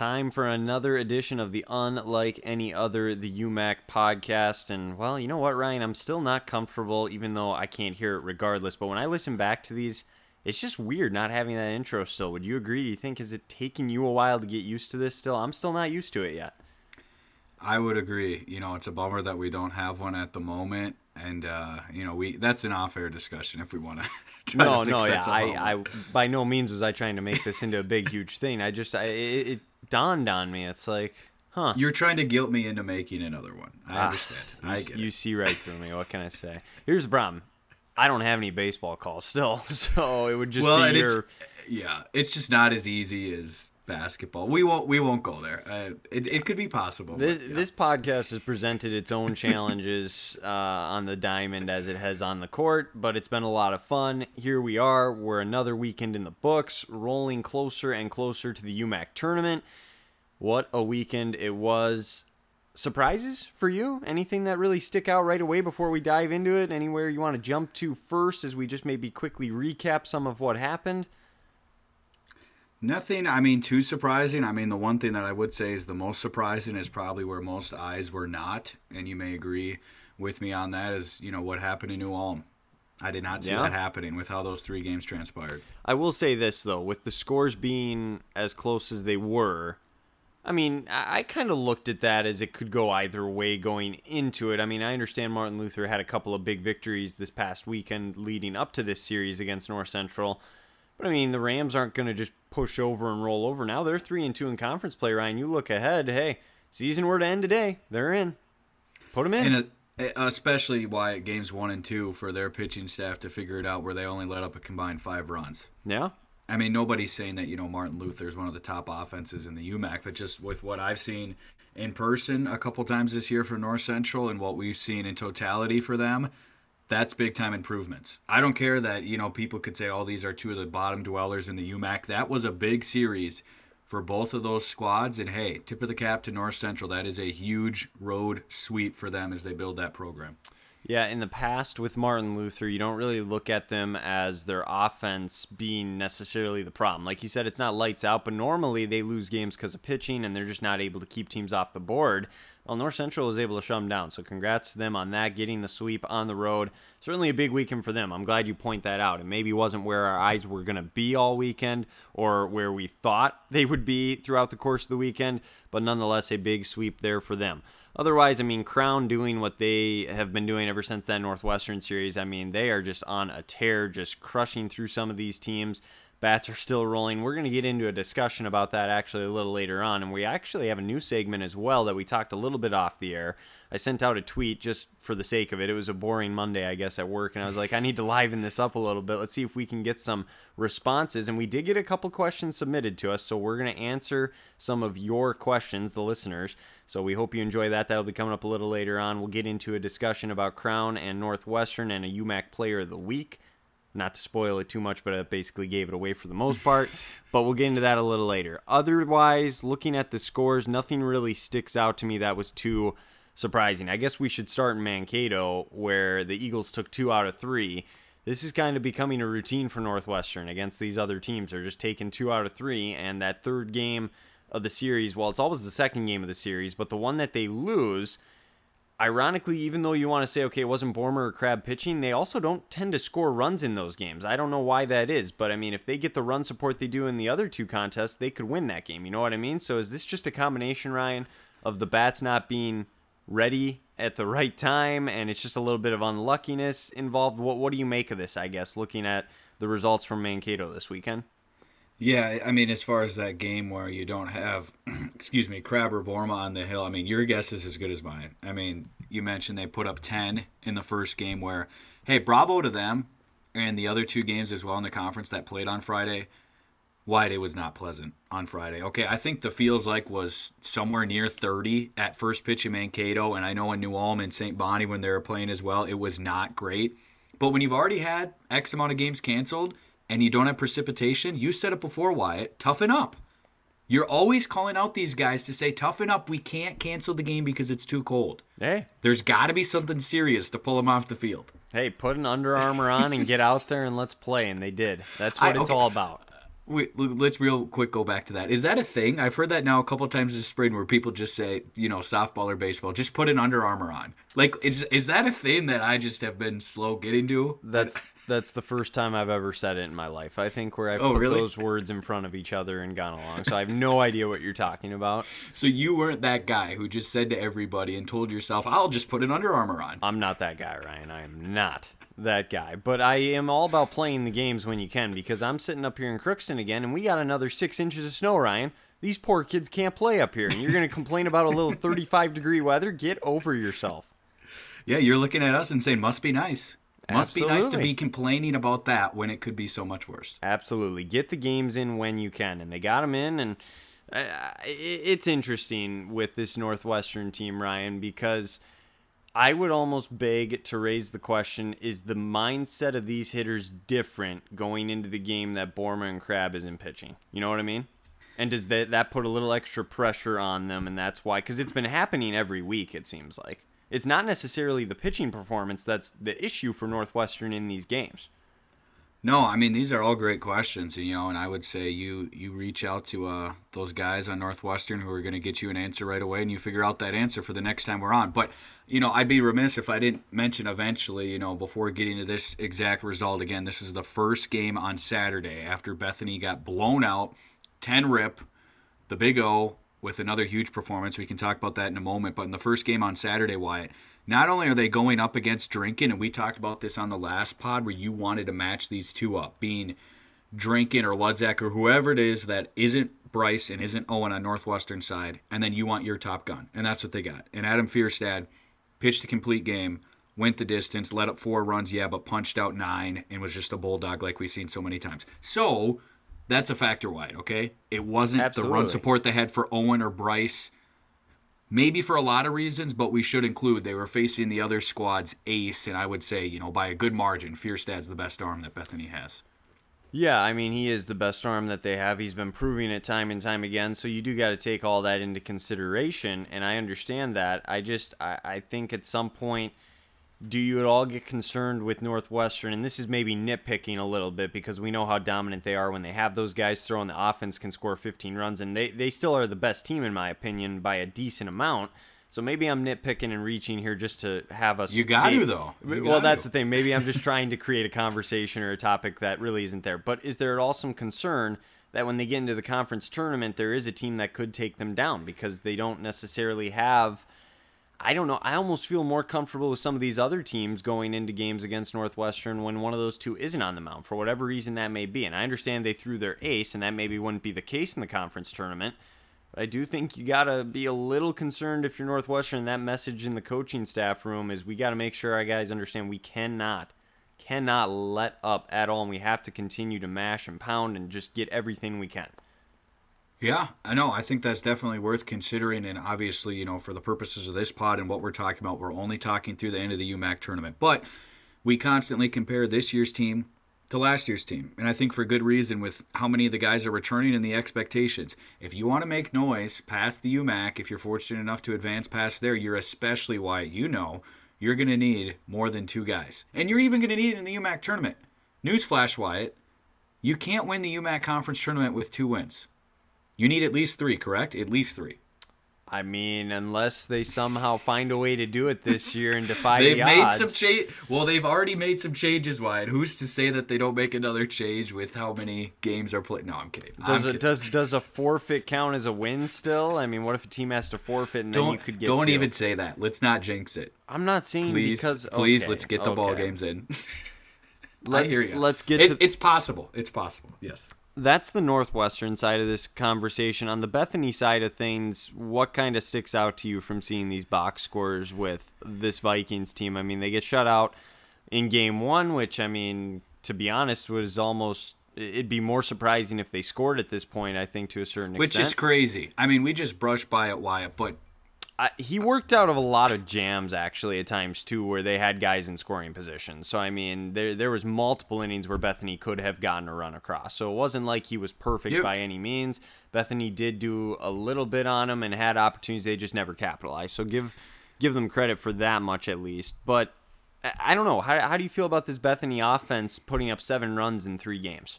Time for another edition of the Unlike Any Other, the UMAC podcast. And, well, you know what, Ryan? I'm still not comfortable, even though I can't hear it regardless. But when I listen back to these, it's just weird not having that intro still. Would you agree? Do you think, is it taking you a while to get used to this still? I'm still not used to it yet. I would agree. You know, it's a bummer that we don't have one at the moment, and uh, you know, we that's an off-air discussion if we want to. no, no, yeah. I, I, by no means was I trying to make this into a big, huge thing. I just, I, it, it dawned on me. It's like, huh? You're trying to guilt me into making another one. I ah, understand. You, I get You it. see right through me. What can I say? Here's the problem. I don't have any baseball calls still, so it would just well, be your. It's, yeah, it's just not as easy as basketball. We won't we won't go there. Uh, it, it could be possible. This but, yeah. this podcast has presented its own challenges uh, on the diamond as it has on the court, but it's been a lot of fun. Here we are. We're another weekend in the books, rolling closer and closer to the UMAC tournament. What a weekend it was. Surprises for you? Anything that really stick out right away before we dive into it? Anywhere you want to jump to first as we just maybe quickly recap some of what happened? Nothing, I mean, too surprising. I mean, the one thing that I would say is the most surprising is probably where most eyes were not, and you may agree with me on that, is, you know, what happened in New Ulm. I did not see yeah. that happening with how those three games transpired. I will say this, though, with the scores being as close as they were, I mean, I kind of looked at that as it could go either way going into it. I mean, I understand Martin Luther had a couple of big victories this past weekend leading up to this series against North Central. But I mean, the Rams aren't going to just push over and roll over. Now they're three and two in conference play. Ryan, you look ahead. Hey, season were to end today. They're in. Put them in. And uh, especially why games one and two for their pitching staff to figure it out where they only let up a combined five runs. Yeah. I mean, nobody's saying that you know Martin Luther is one of the top offenses in the UMAC, but just with what I've seen in person a couple times this year for North Central and what we've seen in totality for them, that's big time improvements. I don't care that, you know, people could say, oh, these are two of the bottom dwellers in the UMAC. That was a big series for both of those squads. And hey, tip of the cap to North Central. That is a huge road sweep for them as they build that program. Yeah, in the past with Martin Luther, you don't really look at them as their offense being necessarily the problem. Like you said, it's not lights out, but normally they lose games because of pitching and they're just not able to keep teams off the board. Well, North Central was able to shut them down. So congrats to them on that, getting the sweep on the road. Certainly a big weekend for them. I'm glad you point that out. It maybe wasn't where our eyes were going to be all weekend or where we thought they would be throughout the course of the weekend, but nonetheless a big sweep there for them. Otherwise, I mean, Crown doing what they have been doing ever since that Northwestern series. I mean, they are just on a tear, just crushing through some of these teams. Bats are still rolling. We're going to get into a discussion about that actually a little later on. And we actually have a new segment as well that we talked a little bit off the air. I sent out a tweet just for the sake of it. It was a boring Monday, I guess, at work. And I was like, I need to liven this up a little bit. Let's see if we can get some responses. And we did get a couple questions submitted to us. So we're going to answer some of your questions, the listeners. So we hope you enjoy that. That'll be coming up a little later on. We'll get into a discussion about Crown and Northwestern and a UMAC player of the week. Not to spoil it too much, but I basically gave it away for the most part. but we'll get into that a little later. Otherwise, looking at the scores, nothing really sticks out to me that was too surprising. I guess we should start in Mankato, where the Eagles took two out of three. This is kind of becoming a routine for Northwestern against these other teams. They're just taking two out of three, and that third game of the series, well, it's always the second game of the series, but the one that they lose – ironically, even though you want to say, okay, it wasn't Borma or Crab pitching, they also don't tend to score runs in those games. I don't know why that is, but I mean, if they get the run support they do in the other two contests, they could win that game. You know what I mean? So is this just a combination, Ryan, of the bats not being ready at the right time and it's just a little bit of unluckiness involved? What, what do you make of this, I guess, looking at the results from Mankato this weekend? Yeah, I mean, as far as that game where you don't have, excuse me, Crab or Borma on the hill, I mean, your guess is as good as mine. I mean, you mentioned they put up 10 in the first game where, hey, bravo to them and the other two games as well in the conference that played on Friday. Wyatt, it was not pleasant on Friday. Okay, I think the feels like was somewhere near 30 at first pitch in Mankato, and I know in New Ulm and St. Bonnie when they were playing as well, it was not great. But when you've already had X amount of games canceled – and you don't have precipitation, you said it before, Wyatt, toughen up. You're always calling out these guys to say, toughen up. We can't cancel the game because it's too cold. Hey. There's got to be something serious to pull them off the field. Hey, put an Under Armour on and get out there and let's play. And they did. That's what I, it's okay. all about. Uh, wait, let's real quick go back to that. Is that a thing? I've heard that now a couple times this spring where people just say, you know, softball or baseball, just put an Under Armour on. Like, is is that a thing that I just have been slow getting to? That's that's the first time I've ever said it in my life. I think where I've Oh, put really? those words in front of each other and gone along. So I have no idea what you're talking about. So you weren't that guy who just said to everybody and told yourself, "I'll just put an Under Armour on." I'm not that guy, Ryan. I am not that guy. But I am all about playing the games when you can because I'm sitting up here in Crookston again and we got another six inches of snow, Ryan. These poor kids can't play up here, and you're going to complain about a little 35 degree weather? Get over yourself. Yeah, you're looking at us and saying, "Must be nice." Must be nice to be complaining about that when it could be so much worse. Absolutely. Get the games in when you can. And they got them in. And uh, it's interesting with this Northwestern team, Ryan, because I would almost beg to raise the question is the mindset of these hitters different going into the game that Borma and Crab isn't pitching? You know what I mean? And does that, that put a little extra pressure on them? And that's why, because it's been happening every week, it seems like. It's not necessarily the pitching performance that's the issue for Northwestern in these games. No, I mean these are all great questions, you know, and I would say you you reach out to uh, those guys on Northwestern who are going to get you an answer right away, and you figure out that answer for the next time we're on. But you know, I'd be remiss if I didn't mention eventually, you know, before getting to this exact result again. This is the first game on Saturday after Bethany got blown out, ten rip, the Big O with another huge performance. We can talk about that in a moment. But in the first game on Saturday, Wyatt, not only are they going up against Drinking, and we talked about this on the last pod where you wanted to match these two up, being Drinking or Ludzak or whoever it is that isn't Bryce and isn't Owen on Northwestern side, and then you want your top gun. And that's what they got. And Adam Fierstad pitched a complete game, went the distance, let up four runs, yeah, but punched out nine and was just a bulldog like we've seen so many times. So that's a factor Wyatt, okay? It wasn't the run support they had for Owen or Bryce. Maybe for a lot of reasons, but we should include they were facing the other squad's ace, and I would say, you know, by a good margin, Fierstad's the best arm that Bethany has. Yeah, I mean, he is the best arm that they have. He's been proving it time and time again. So you do got to take all that into consideration, and I understand that. I just, I, I think at some point, do you at all get concerned with Northwestern? And this is maybe nitpicking a little bit because we know how dominant they are when they have those guys throwing the offense can score 15 runs, and they, they still are the best team, in my opinion, by a decent amount. So maybe I'm nitpicking and reaching here just to have us. You got to, though. You well, that's to. the thing. Maybe I'm just trying to create a conversation or a topic that really isn't there. But is there at all some concern that when they get into the conference tournament, there is a team that could take them down because they don't necessarily have. I don't know. I almost feel more comfortable with some of these other teams going into games against Northwestern when one of those two isn't on the mound for whatever reason that may be. And I understand they threw their ace, and that maybe wouldn't be the case in the conference tournament. But I do think you got to be a little concerned if you're Northwestern. That message in the coaching staff room is we got to make sure our guys understand we cannot, cannot let up at all, and we have to continue to mash and pound and just get everything we can. Yeah, I know. I think that's definitely worth considering. And obviously, you know, for the purposes of this pod and what we're talking about, we're only talking through the end of the UMAC tournament. But we constantly compare this year's team to last year's team. And I think for good reason with how many of the guys are returning and the expectations. If you want to make noise past the UMAC, if you're fortunate enough to advance past there, you're especially why you know you're going to need more than two guys. And you're even going to need it in the UMAC tournament. Newsflash, Wyatt. You can't win the UMAC conference tournament with two wins. You need at least three, correct? At least three. I mean, unless they somehow find a way to do it this year and defy They've the made odds. some change. Well, they've already made some changes. Wyatt, who's to say that they don't make another change with how many games are played? No, I'm kidding. I'm Does kidding. does does a forfeit count as a win still? I mean, what if a team has to forfeit and then you could get don't two? even say that. Let's not jinx it. I'm not saying Please, because please, okay, let's get the ball games in. Let's, I hear you. Let's get It- to It's possible. It's possible. Yes. That's the Northwestern side of this conversation. On the Bethany side of things, what kind of sticks out to you from seeing these box scores with this Vikings team? I mean, they get shut out in game one, which, I mean, to be honest, was almost. It'd be more surprising if they scored at this point, I think, to a certain Which extent. Which is crazy. I mean, we just brushed by it, Wyatt, but I, he worked out of a lot of jams actually at times too, where they had guys in scoring positions. So I mean, there there was multiple innings where Bethany could have gotten a run across. So it wasn't like he was perfect Yep. by any means. Bethany did do a little bit on him and had opportunities they just never capitalized. So give give them credit for that much at least. But I, I don't know how how do you feel about this Bethany offense putting up seven runs in three games?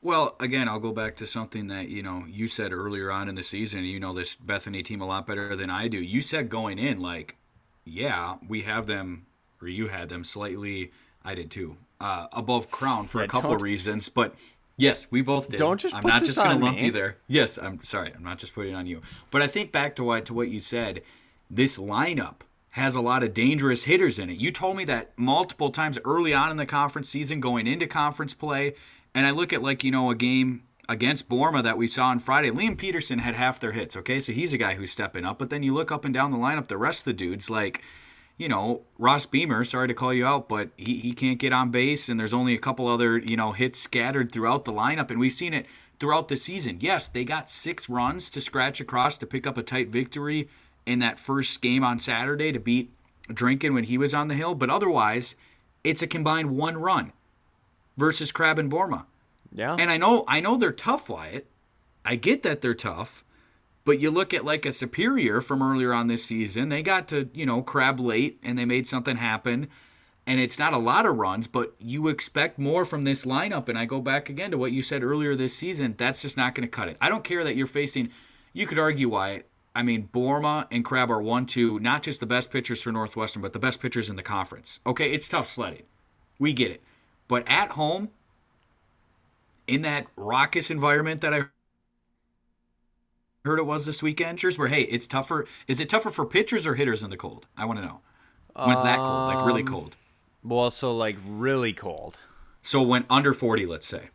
Well, again, I'll go back to something that you know you said earlier on in the season. You know this Bethany team a lot better than I do. You said going in, like, yeah, we have them, or you had them slightly. I did too, uh, above Crown for Yeah, a couple of reasons, but yes, we both did. Don't just I'm not just going to lump me. you there. Yes, I'm sorry. I'm not just putting it on you. But I think back to what to what you said. This lineup has a lot of dangerous hitters in it. You told me that multiple times early on in the conference season, going into conference play, and I look at like you know a game against Borma that we saw on Friday. Liam Peterson had half their hits. Okay, so he's a guy who's stepping up. But then you look up and down the lineup, the rest of the dudes like you know, Ross Beamer, sorry to call you out, but he, he can't get on base, and there's only a couple other, you know, hits scattered throughout the lineup, and we've seen it throughout the season. Yes, they got six runs to scratch across to pick up a tight victory in that first game on Saturday to beat Drinking when he was on the hill, but otherwise, it's a combined one run versus Crab and Borma. Yeah. And I know I know they're tough, Wyatt. I get that they're tough, but you look at like a superior from earlier on this season, they got to, you know, crab late and they made something happen. And it's not a lot of runs, but you expect more from this lineup. And I go back again to what you said earlier this season. That's just not going to cut it. I don't care that you're facing, you could argue Wyatt. I mean, Borma and Crab are one, two, not just the best pitchers for Northwestern, but the best pitchers in the conference. Okay, it's tough sledding. We get it. But at home, in that raucous environment that I heard it was this weekend, Cheers, where hey, it's tougher. Is it tougher for pitchers or hitters in the cold? I want to know. When it's that cold, like really Um, cold. well, so like really cold. So when under 40, let's say.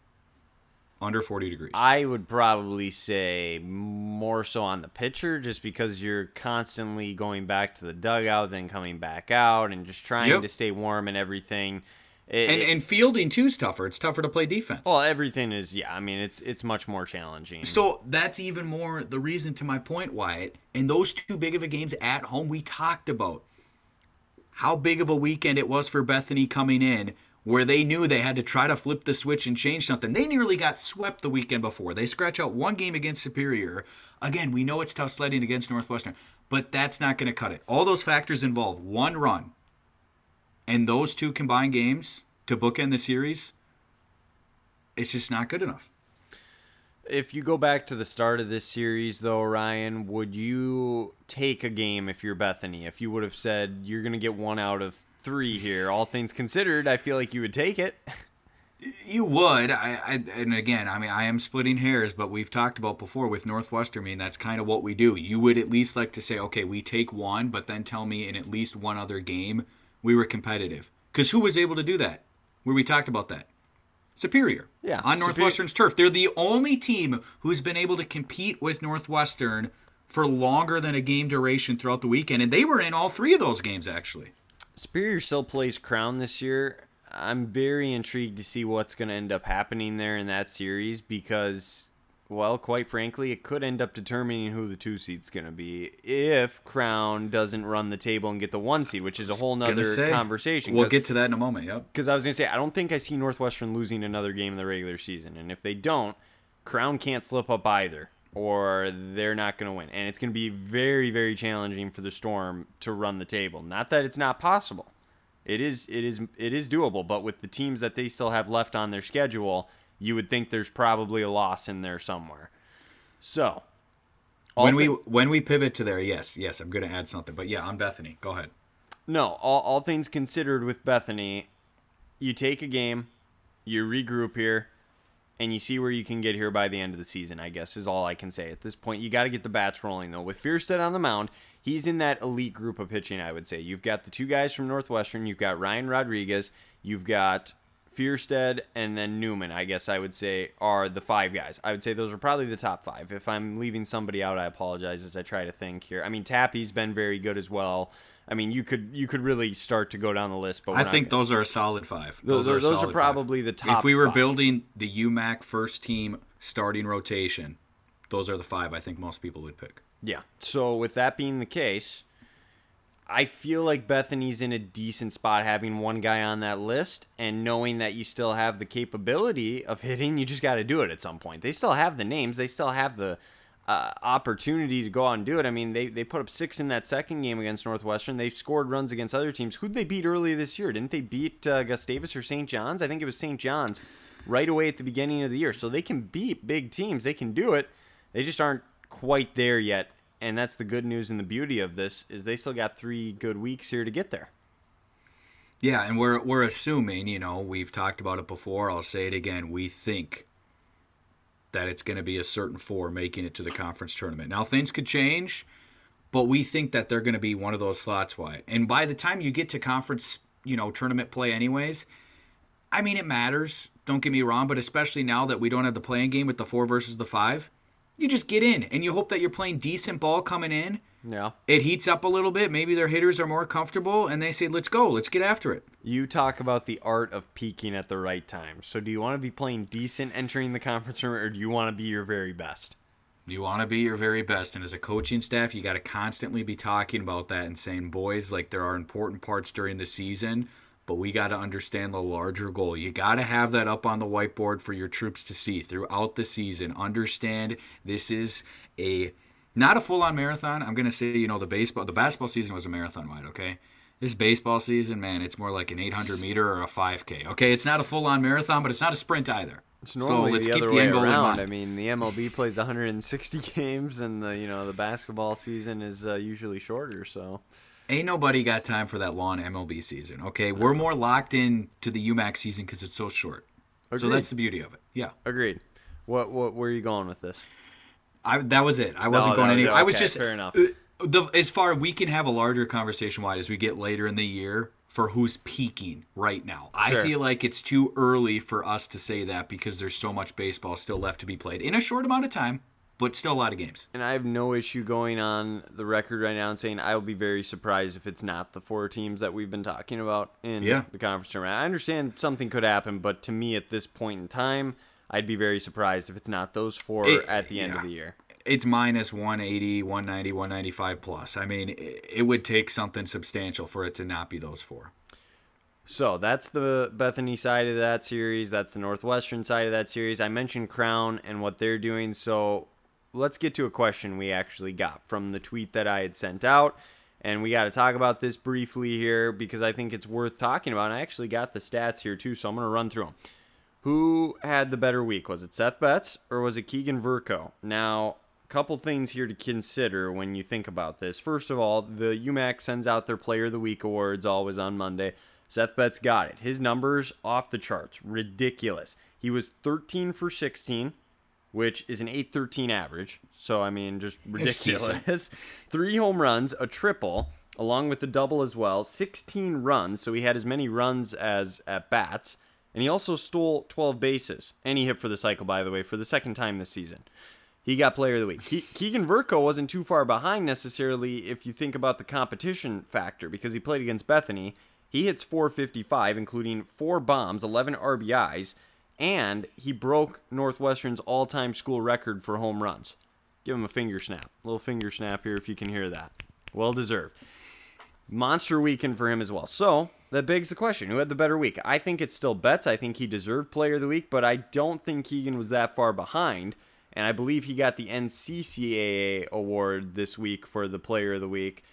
Under 40 degrees. I would probably say more so on the pitcher, just because you're constantly going back to the dugout, then coming back out, and just trying Yep. to stay warm and everything. It- and and fielding too's tougher. It's tougher to play defense. well, everything is yeah. I mean, it's it's much more challenging. So that's even more the reason to my point, Wyatt. In those two big of a games at home, we talked about how big of a weekend it was for Bethany coming in, where they knew they had to try to flip the switch and change something. They nearly got swept the weekend before. They scratch out one game against Superior. Again, we know it's tough sledding against Northwestern, but that's not going to cut it. All those factors involve one run, and those two combined games to bookend the series. It's just not good enough. If you go back to the start of this series, though, Ryan, would you take a game if you're Bethany? If you would have said you're going to get one out of three here, all things considered, I feel like you would take it. You would, I, I, and again, I mean, I am splitting hairs, but we've talked about before with Northwestern. I mean, that's kind of what we do. You would at least like to say, okay, we take one, but then tell me in at least one other game we were competitive. Because who was able to do that? Where we talked about that, Superior. Yeah, on Superior- Northwestern's turf, they're the only team who's been able to compete with Northwestern for longer than a game duration throughout the weekend, and they were in all three of those games actually. Superior still plays Crown this year. I'm very intrigued to see what's going to end up happening there in that series because, well, quite frankly, it could end up determining who the two seed's going to be if Crown doesn't run the table and get the one seed, which is a whole nother say, conversation. We'll get to that in a moment. Yep. because I was going to say, I don't think I see Northwestern losing another game in the regular season. And if they don't, Crown can't slip up either, or they're not going to win. And it's going to be very, very challenging for the Storm to run the table. Not that it's not possible. It is, it is, it is doable. But with the teams that they still have left on their schedule, you would think there's probably a loss in there somewhere. So, when we thi- when we pivot to there, yes, yes, I'm going to add something, but yeah, on Bethany, go ahead. No, all, all things considered with Bethany, you take a game, you regroup here, and you see where you can get here by the end of the season, I guess, is all I can say. At this point, you got to get the bats rolling, though. With Fierstead on the mound, he's in that elite group of pitching, I would say. You've got the two guys from Northwestern, you've got Ryan Rodriguez, you've got Fierstead, and then Newman, I guess I would say, are the five guys. I would say those are probably the top five. If I'm leaving somebody out, I apologize as I try to think here. I mean, Tappy's been very good as well. I mean, you could you could really start to go down the list, but I think those are a solid five. Those, a are, those are probably five. the top. If we were five. building the UMAC first team starting rotation, those are the five I think most people would pick. Yeah. So with that being the case, I feel like Bethany's in a decent spot having one guy on that list and knowing that you still have the capability of hitting, you just got to do it at some point. They still have the names, they still have the uh, opportunity to go out and do it. I mean, they, they put up six in that second game against Northwestern. They've scored runs against other teams. Who'd they beat earlier this year? Didn't they beat uh, Gustavus or St. John's? I think it was St. John's. right away at the beginning of the year. So they can beat big teams. They can do it. They just aren't quite there yet. And that's the good news and the beauty of this is they still got three good weeks here to get there. Yeah, and we're we're assuming, you know, we've talked about it before. I'll say it again. We think that it's going to be a certain four making it to the conference tournament. Now things could change, but we think that they're going to be one of those slots Why? And by the time you get to conference, you know, tournament play anyways, I mean it matters. Don't get me wrong, but especially now that we don't have the play-in game with the 4 versus the 5, you just get in and you hope that you're playing decent ball coming in Yeah. it heats up a little bit. Maybe their hitters are more comfortable, and they say, "Let's go, let's get after it." You talk about the art of peaking at the right time. So do you want to be playing decent entering the conference room or do you want to be your very best? You want to be your very best, and as a coaching staff, you got to constantly be talking about that and saying, "Boys, like there are important parts during the season." But we got to understand the larger goal. You got to have that up on the whiteboard for your troops to see throughout the season. Understand this is a not a full-on marathon. I'm gonna say, you know, the baseball, the basketball season was a marathon Wyatt. Okay, this baseball season, man, it's more like an 800 meter or a 5K. Okay, it's not a full-on marathon, but it's not a sprint either. It's normally so let's the keep other the way around. I mean, the MLB plays 160 games, and the you know the basketball season is uh, usually shorter. So Ain't nobody got time for that long MLB season. Okay, we're more locked in to the UMAC season because it's so short. So that's the beauty of it. Yeah, agreed. What what where are you going with this? I that was it. I wasn't that going was any. it. I was just fair enough. uh, The as far we can have a larger conversation Wyatt as we get later in the year for who's peaking right now. I feel like it's too early for us to say that because there's so much baseball still left to be played in a short amount of time, but still a lot of games. And I have no issue going on the record right now and saying I will be very surprised if it's not the four teams that we've been talking about in Yeah. the conference tournament. I understand something could happen, but to me at this point in time, I'd be very surprised if it's not those four It- at the end yeah. of the year. it's minus 180, 190, 195 plus. I mean, it, it would take something substantial for it to not be those four. So that's the Bethany side of that series. That's the Northwestern side of that series. I mentioned Crown and what they're doing. So let's get to a question we actually got from the tweet that I had sent out. And we got to talk about this briefly here because I think it's worth talking about. And I actually got the stats here too, so I'm going to run through them. Who had the better week? Was it Seth Betts or was it Keegan Verko? Now, a couple things here to consider when you think about this. First of all, the UMAC sends out their Player of the Week awards always on Monday. Seth Betts got it. His numbers off the charts, ridiculous. He was 13 for 16, which is an 813 average. So, I mean, just ridiculous. Three home runs, a triple, along with the double as well. 16 runs, so he had as many runs as at bats. And he also stole 12 bases. And he hit for the cycle, by the way, for the second time this season. He got player of the week. Ke- Keegan Verko wasn't too far behind necessarily if you think about the competition factor because he played against Bethany. He hits 455, including four bombs, 11 RBIs, and he broke Northwestern's all time school record for home runs. Give him a finger snap. A little finger snap here if you can hear that. Well deserved. Monster weekend for him as well. So that begs the question: Who had the better week? I think it's still Betts. I think he deserved Player of the Week, but I don't think Keegan was that far behind. And I believe he got the NCCAA award this week for the Player of the Week.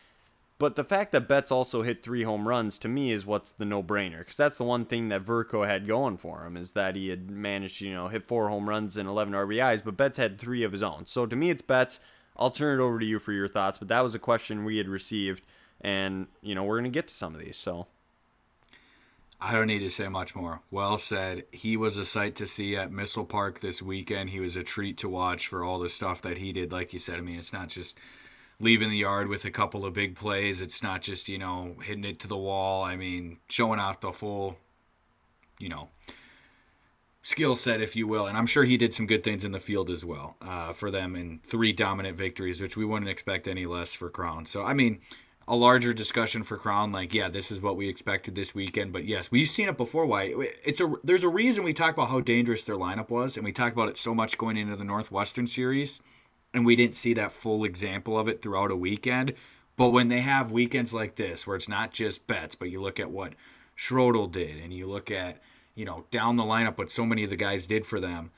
But the fact that Betts also hit three home runs to me is what's the no-brainer because that's the one thing that Verko had going for him is that he had managed to you know hit four home runs and 11 RBIs, but Betts had three of his own. So to me, it's Betts. I'll turn it over to you for your thoughts, but that was a question we had received, and you know we're gonna get to some of these. So I don't need to say much more. Well said. He was a sight to see at Missile Park this weekend. He was a treat to watch for all the stuff that he did. Like you said, I mean, it's not just leaving the yard with a couple of big plays. It's not just, you know, hitting it to the wall. I mean, showing off the full, you know, skill set, if you will. And I'm sure he did some good things in the field as well uh, for them in three dominant victories, which we wouldn't expect any less for Crown. So, I mean, a larger discussion for Crown, like, yeah, this is what we expected this weekend. But yes, we've seen it before. Why? It's a there's a reason we talk about how dangerous their lineup was, and we talked about it so much going into the Northwestern series, and we didn't see that full example of it throughout a weekend. But when they have weekends like this, where it's not just bets, but you look at what Schrodel did, and you look at you know down the lineup what so many of the guys did for them,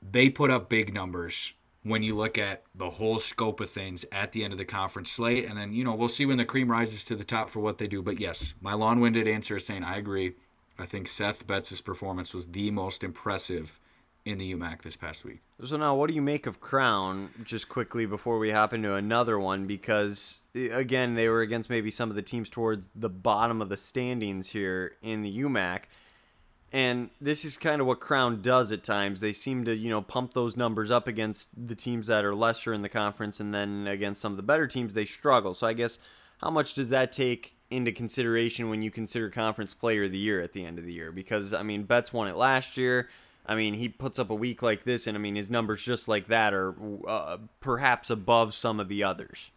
they put up big numbers when you look at the whole scope of things at the end of the conference slate. And then, you know, we'll see when the cream rises to the top for what they do. But yes, my long winded answer is saying I agree. I think Seth Betts' performance was the most impressive in the UMAC this past week. So now, what do you make of Crown? Just quickly before we hop into another one, because eh, again, they were against maybe some of the teams towards the bottom of the standings here in the UMAC, and this is kind of what Crown does at times. They seem to, you know, pump those numbers up against the teams that are lesser in the conference, and then against some of the better teams, they struggle. So I guess how much does that take into consideration when you consider conference player of the year at the end of the year? Because I mean, Betts won it last year. I mean, he puts up a week like this, and I mean, his numbers just like that are uh, perhaps above some of the others.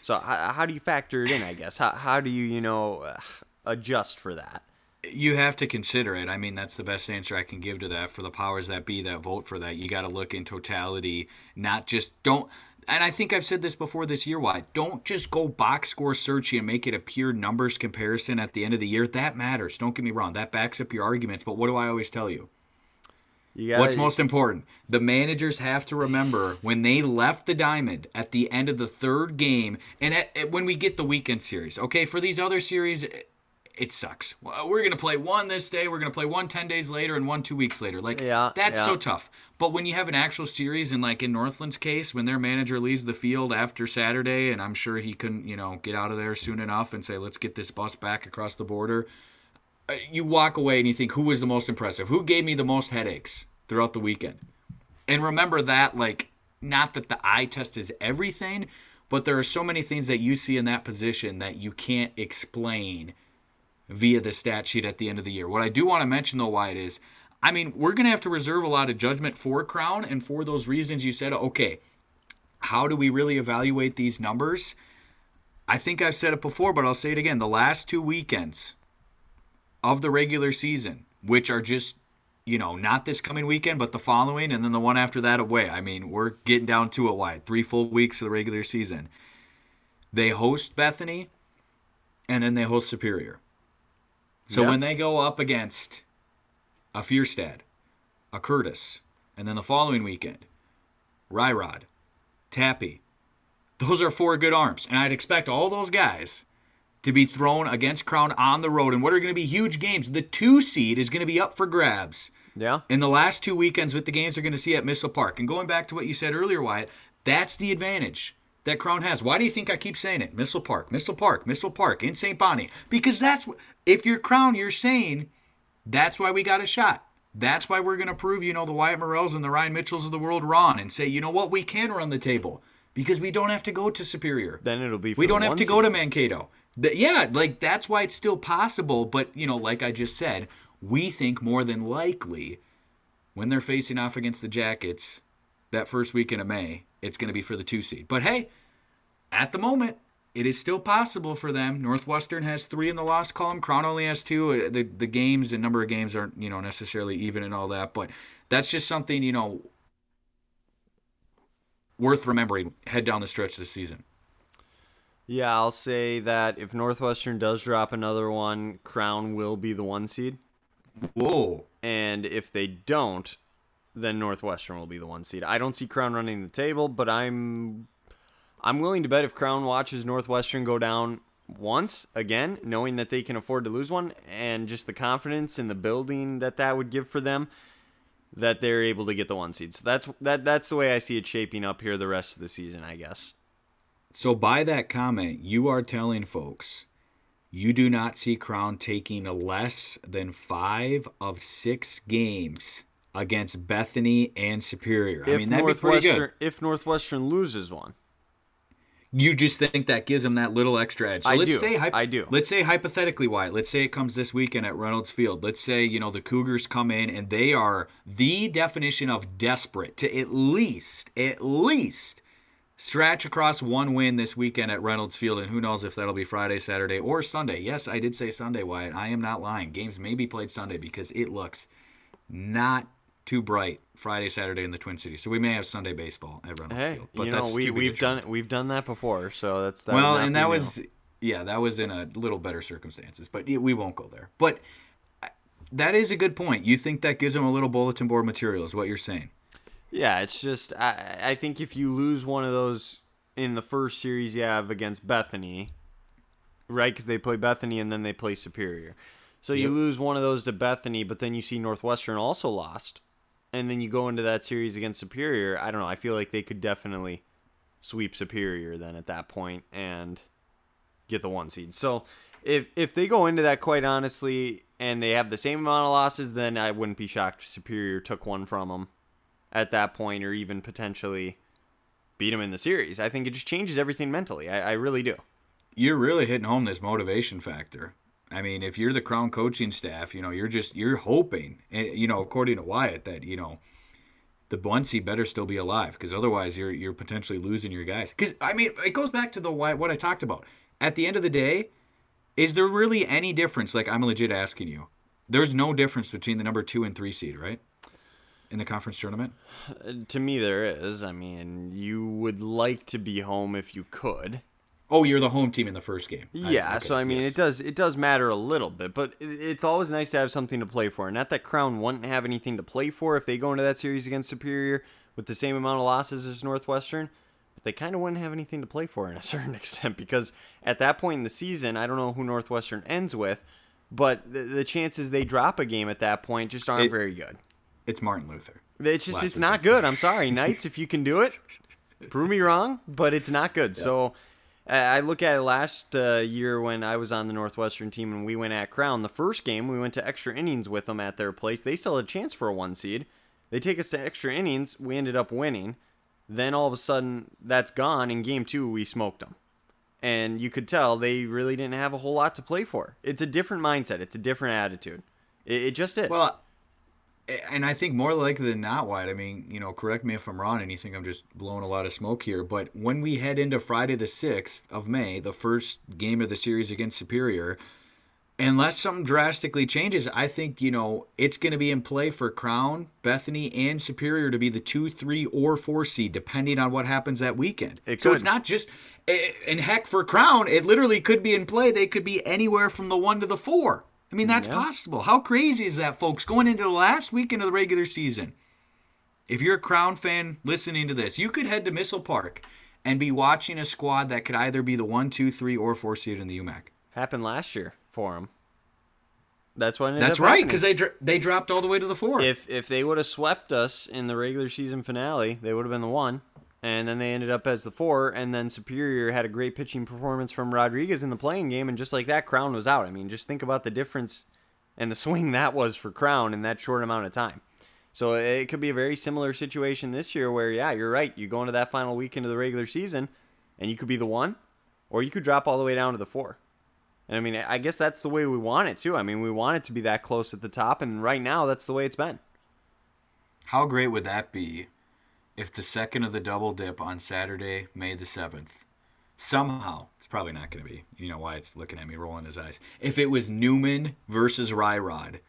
So, how, how, do you factor it in? I guess how how do you you know uh, adjust for that? You have to consider it. I mean, that's the best answer I can give to that. For the powers that be that vote for that, you got to look in totality, not just don't. And I think I've said this before this year. Why don't just go box score searching and make it a pure numbers comparison at the end of the year? That matters. Don't get me wrong. That backs up your arguments. But what do I always tell you? Gotta, What's most important? The managers have to remember when they left the diamond at the end of the third game, and at, at, when we get the weekend series. Okay, for these other series, it sucks. We're gonna play one this day, we're gonna play one 10 days later, and one two weeks later. Like yeah, that's yeah. so tough. But when you have an actual series, and like in Northland's case, when their manager leaves the field after Saturday, and I'm sure he couldn't, you know, get out of there soon enough and say, let's get this bus back across the border uh, you walk away and you think, who was the most impressive? Who gave me the most headaches throughout the weekend? And remember that, like, not that the eye test is everything, but there are so many things that you see in that position that you can't explain via the stat sheet at the end of the year. What I do want to mention, though, why it is, I mean, we're going to have to reserve a lot of judgment for Crown, and for those reasons you said, okay, how do we really evaluate these numbers? I think I've said it before, but I'll say it again. The last two weekends, of the regular season, which are just, you know, not this coming weekend, but the following, and then the one after that away. I mean, we're getting down to it, Wyatt three full weeks of the regular season. They host Bethany, and then they host Superior. So when they go up against a Fierstad, a Curtis, and then the following weekend, Ryrod, Tappy, those are four good arms. And I'd expect all those guys to be thrown against Crown on the road and what are going to be huge games. The two seed is going to be up for grabs. Yeah. In the last two weekends with the games they're going to see at Missile Park. And going back to what you said earlier, Wyatt, that's the advantage that Crown has. Why do you think I keep saying it? Missile Park, Missile Park, Missile Park in St. Bonnie. Because that's if you're Crown, you're saying that's why we got a shot. That's why we're going to prove, you know, the Wyatt Morrells and the Ryan Mitchells of the world wrong and say, you know what, we can run the table because we don't have to go to Superior. Then it'll be. we don't have to go to Mankato yeah, like that's why it's still possible. But you know, like I just said, we think more than likely when they're facing off against the Jackets that first weekend of May, it's going to be for the two seed. But hey, at the moment, it is still possible for them. Northwestern has three in the loss column. Crown only has two. Uh, the the games and number of games aren't you know necessarily even and all that, but that's just something you know worth remembering. Head down the stretch this season. Yeah, I'll say that if Northwestern does drop another one, Crown will be the one seed. Whoa. And if they don't, then Northwestern will be the one seed. I don't see Crown running the table, but I'm I'm willing to bet if Crown watches Northwestern go down once again, knowing that they can afford to lose one, and just the confidence in the building that that would give for them, that they're able to get the one seed. So that's that that's the way I see it shaping up here the rest of the season, I guess. So, by that comment, you are telling folks you do not see Crown taking less than five of six games against Bethany and Superior. If I mean, that'd be pretty good. If Northwestern loses one, you just think that gives them that little extra edge. So I let's do. Say, I do. Let's say hypothetically, why? Let's say it comes this weekend at Reynolds Field. Let's say you know the Cougars come in and they are the definition of desperate to at least, at least stretch across one win this weekend at Reynolds Field, and who knows if that'll be Friday, Saturday, or Sunday. Yes, I did say Sunday, Wyatt. I am not lying. Games may be played Sunday because it looks not too bright Friday, Saturday in the Twin Cities. So we may have Sunday baseball at Reynolds hey, Field. But you know, we we've done we've done that before, so that's that well, and that was yeah, that was in a little better circumstances, but we won't go there. But uh, that is a good point. You think that gives them a little bulletin board material, is what you're saying? Yeah, it's just I I think if you lose one of those in the first series you have against Bethany, right? Because they play Bethany and then they play Superior. So you lose one of those to Bethany, but then you see Northwestern also lost, and then you go into that series against Superior. I don't know. I feel like they could definitely sweep Superior then at that point and get the one seed. So if if they go into that quite honestly and they have the same amount of losses, then I wouldn't be shocked if Superior took one from them at that point, or even potentially beat them in the series. I think it just changes everything mentally. I, I really do. You're really hitting home this motivation factor. I mean, if you're the Crown coaching staff, you know, you're just you're hoping, and you know, according to Wyatt, that you know, the Bunsey better still be alive because otherwise you're you're potentially losing your guys. Because I mean, it goes back to the why what I talked about. At the end of the day, is there really any difference? Like I'm legit asking you. There's no difference between the number two and three seed, right? In the conference tournament. To me, there is. I mean, you would like to be home if you could. Oh, you're the home team in the first game. I- Yeah, okay, so I mean, yes. it does it does matter a little bit, but it's always nice to have something to play for. Not that Crown wouldn't have anything to play for if they go into that series against Superior with the same amount of losses as Northwestern, but they kind of wouldn't have anything to play for in a certain extent because at that point in the season, I don't know who Northwestern ends with, but the, the chances they drop a game at that point just aren't It- very good. It's Martin Luther. It's just it's not good. I'm sorry, Knights. If you can do it, prove me wrong, but it's not good. So I I look at it last uh, year when I was on the Northwestern team and we went at Crown. The first game we went to extra innings with them at their place. They still had a chance for a one seed. They take us to extra innings. We ended up winning. Then all of a sudden that's gone. In game two we smoked them. And you could tell they really didn't have a whole lot to play for. It's a different mindset. It's a different attitude. It, it just is. Well, and I think more likely than not, Wyatt. I mean, you know, correct me if I'm wrong, and you think I'm just blowing a lot of smoke here. But when we head into Friday the sixth of May, the first game of the series against Superior, unless something drastically changes, I think you know it's going to be in play for Crown, Bethany, and Superior to be the two, three, or four seed, depending on what happens that weekend. It so could. it's not just. eh, And heck, for Crown, it literally could be in play. They could be anywhere from the one to the four. I mean, that's Yeah. possible. How crazy is that, folks? Going into the last weekend of the regular season. If you're a Crown fan listening to this, you could head to Missile Park and be watching a squad that could either be the one, two, three, or four seed in the UMAC. Happened last year for them. That's what That's right, because they dr- they dropped all the way to the four. if if they would have swept us in the regular season finale, they would have been the one, and then they ended up as the four, and then Superior had a great pitching performance from Rodriguez in the play-in game, and just like that, Crown was out. I mean, just think about the difference and the swing that was for Crown in that short amount of time. So it could be a very similar situation this year, where yeah, you're right. You go into that final weekend of the regular season, and you could be the one, or you could drop all the way down to the four. And I mean, I guess that's the way we want it too. I mean, we want it to be that close at the top, and right now, that's the way it's been. How great would that be if the second of the double dip on Saturday, May the 7th, somehow, it's probably not going to be, you know why it's looking at me rolling his eyes, if it was Newman versus Ryrod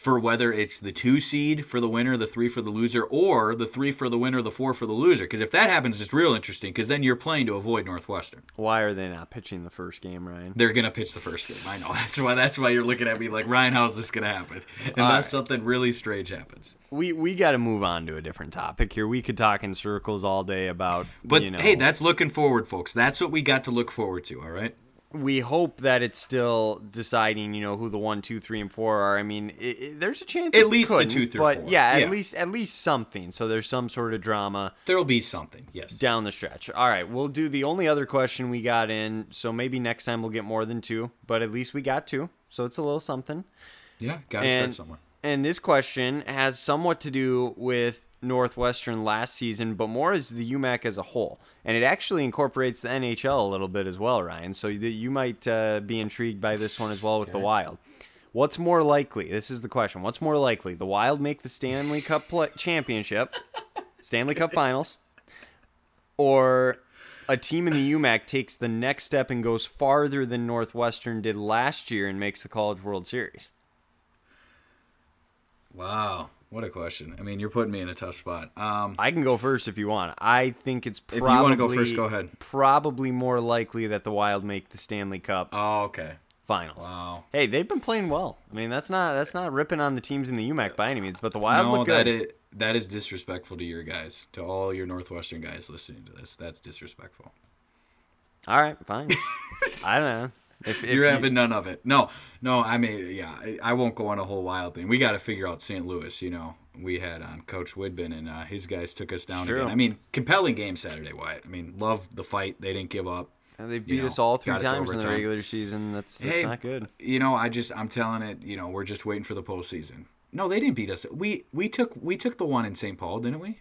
for whether it's the two seed for the winner, the three for the loser, or the three for the winner, the four for the loser. Because if that happens, it's real interesting because then you're playing to avoid Northwestern. Why are they not pitching the first game, Ryan? They're gonna pitch the first game. I know. That's why. That's why you're looking at me like Ryan. How's this gonna happen? Unless right. something really strange happens. We we got to move on to a different topic here. We could talk in circles all day about, But you know, hey, that's looking forward, folks. That's what we got to look forward to. All right. We hope that it's still deciding, you know, who the one, two, three, and four are. I mean, it, it- there's a chance At least the two through but four. yeah, at Yeah. least at least something. So there's some sort of drama There'll be something. Yes. down the stretch. All right, we'll do the only other question we got in. So maybe next time we'll get more than two, but at least we got two. So it's a little something. Yeah. Got to start somewhere. and this question has somewhat to do with Northwestern last season, but more as the UMAC as a whole. And it actually incorporates the NHL a little bit as well, Ryan. So you might uh, be intrigued by this one as well with the Wild. What's more likely? This is the question. What's more likely? The Wild make the Stanley Cup championship, Stanley Cup Finals, or a team in the UMAC takes the next step and goes farther than Northwestern did last year and makes the College World Series? Wow. What a question. I mean, you're putting me in a tough spot. Um, I can go first if you want. I think it's you probably wanna go first, go ahead. Probably more likely that the Wild make the Stanley Cup oh, okay. final. Wow. Hey, they've been playing well. I mean, that's not that's not ripping on the teams in the UMAC by any means, but the Wild no, look good. that is that is disrespectful to your guys, to all your Northwestern guys listening to this. That's disrespectful. All right, fine. I don't know. If, if You're you- having none of it. No, no. I mean, yeah, I, won't go on a whole wild thing. We got to figure out St. Louis. You know, we had on Coach Woodbin, and uh, his guys took us down again. I mean, compelling game Saturday, Wyatt. I mean, love the fight. They didn't give up. And you beat know, us all three got it to times in the regular season. That's that's Hey, not good. You know, I just I'm telling it. You know, we're just waiting for the postseason. No, they didn't beat us. We we took we took the one in St. Paul, didn't we?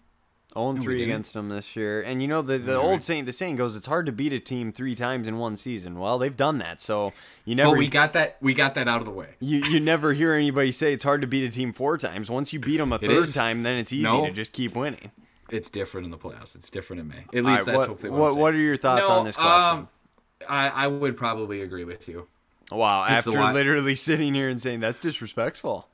0 we 3 against them this year. And you know the the Yeah, old right. saying the saying goes it's hard to beat a team 3 times in one season. Well, they've done that. So you never But we got that we got that out of the way. you, you never hear anybody say it's hard to beat a team four times. Once you beat them a It third is. time, then it's easy No. to just keep winning. It's different in the playoffs. It's different in May. At least right, that's what, hopefully what, I'm what are your thoughts No, on this question? um, I, I would probably agree with you. wow, it's after literally sitting here and saying that's disrespectful.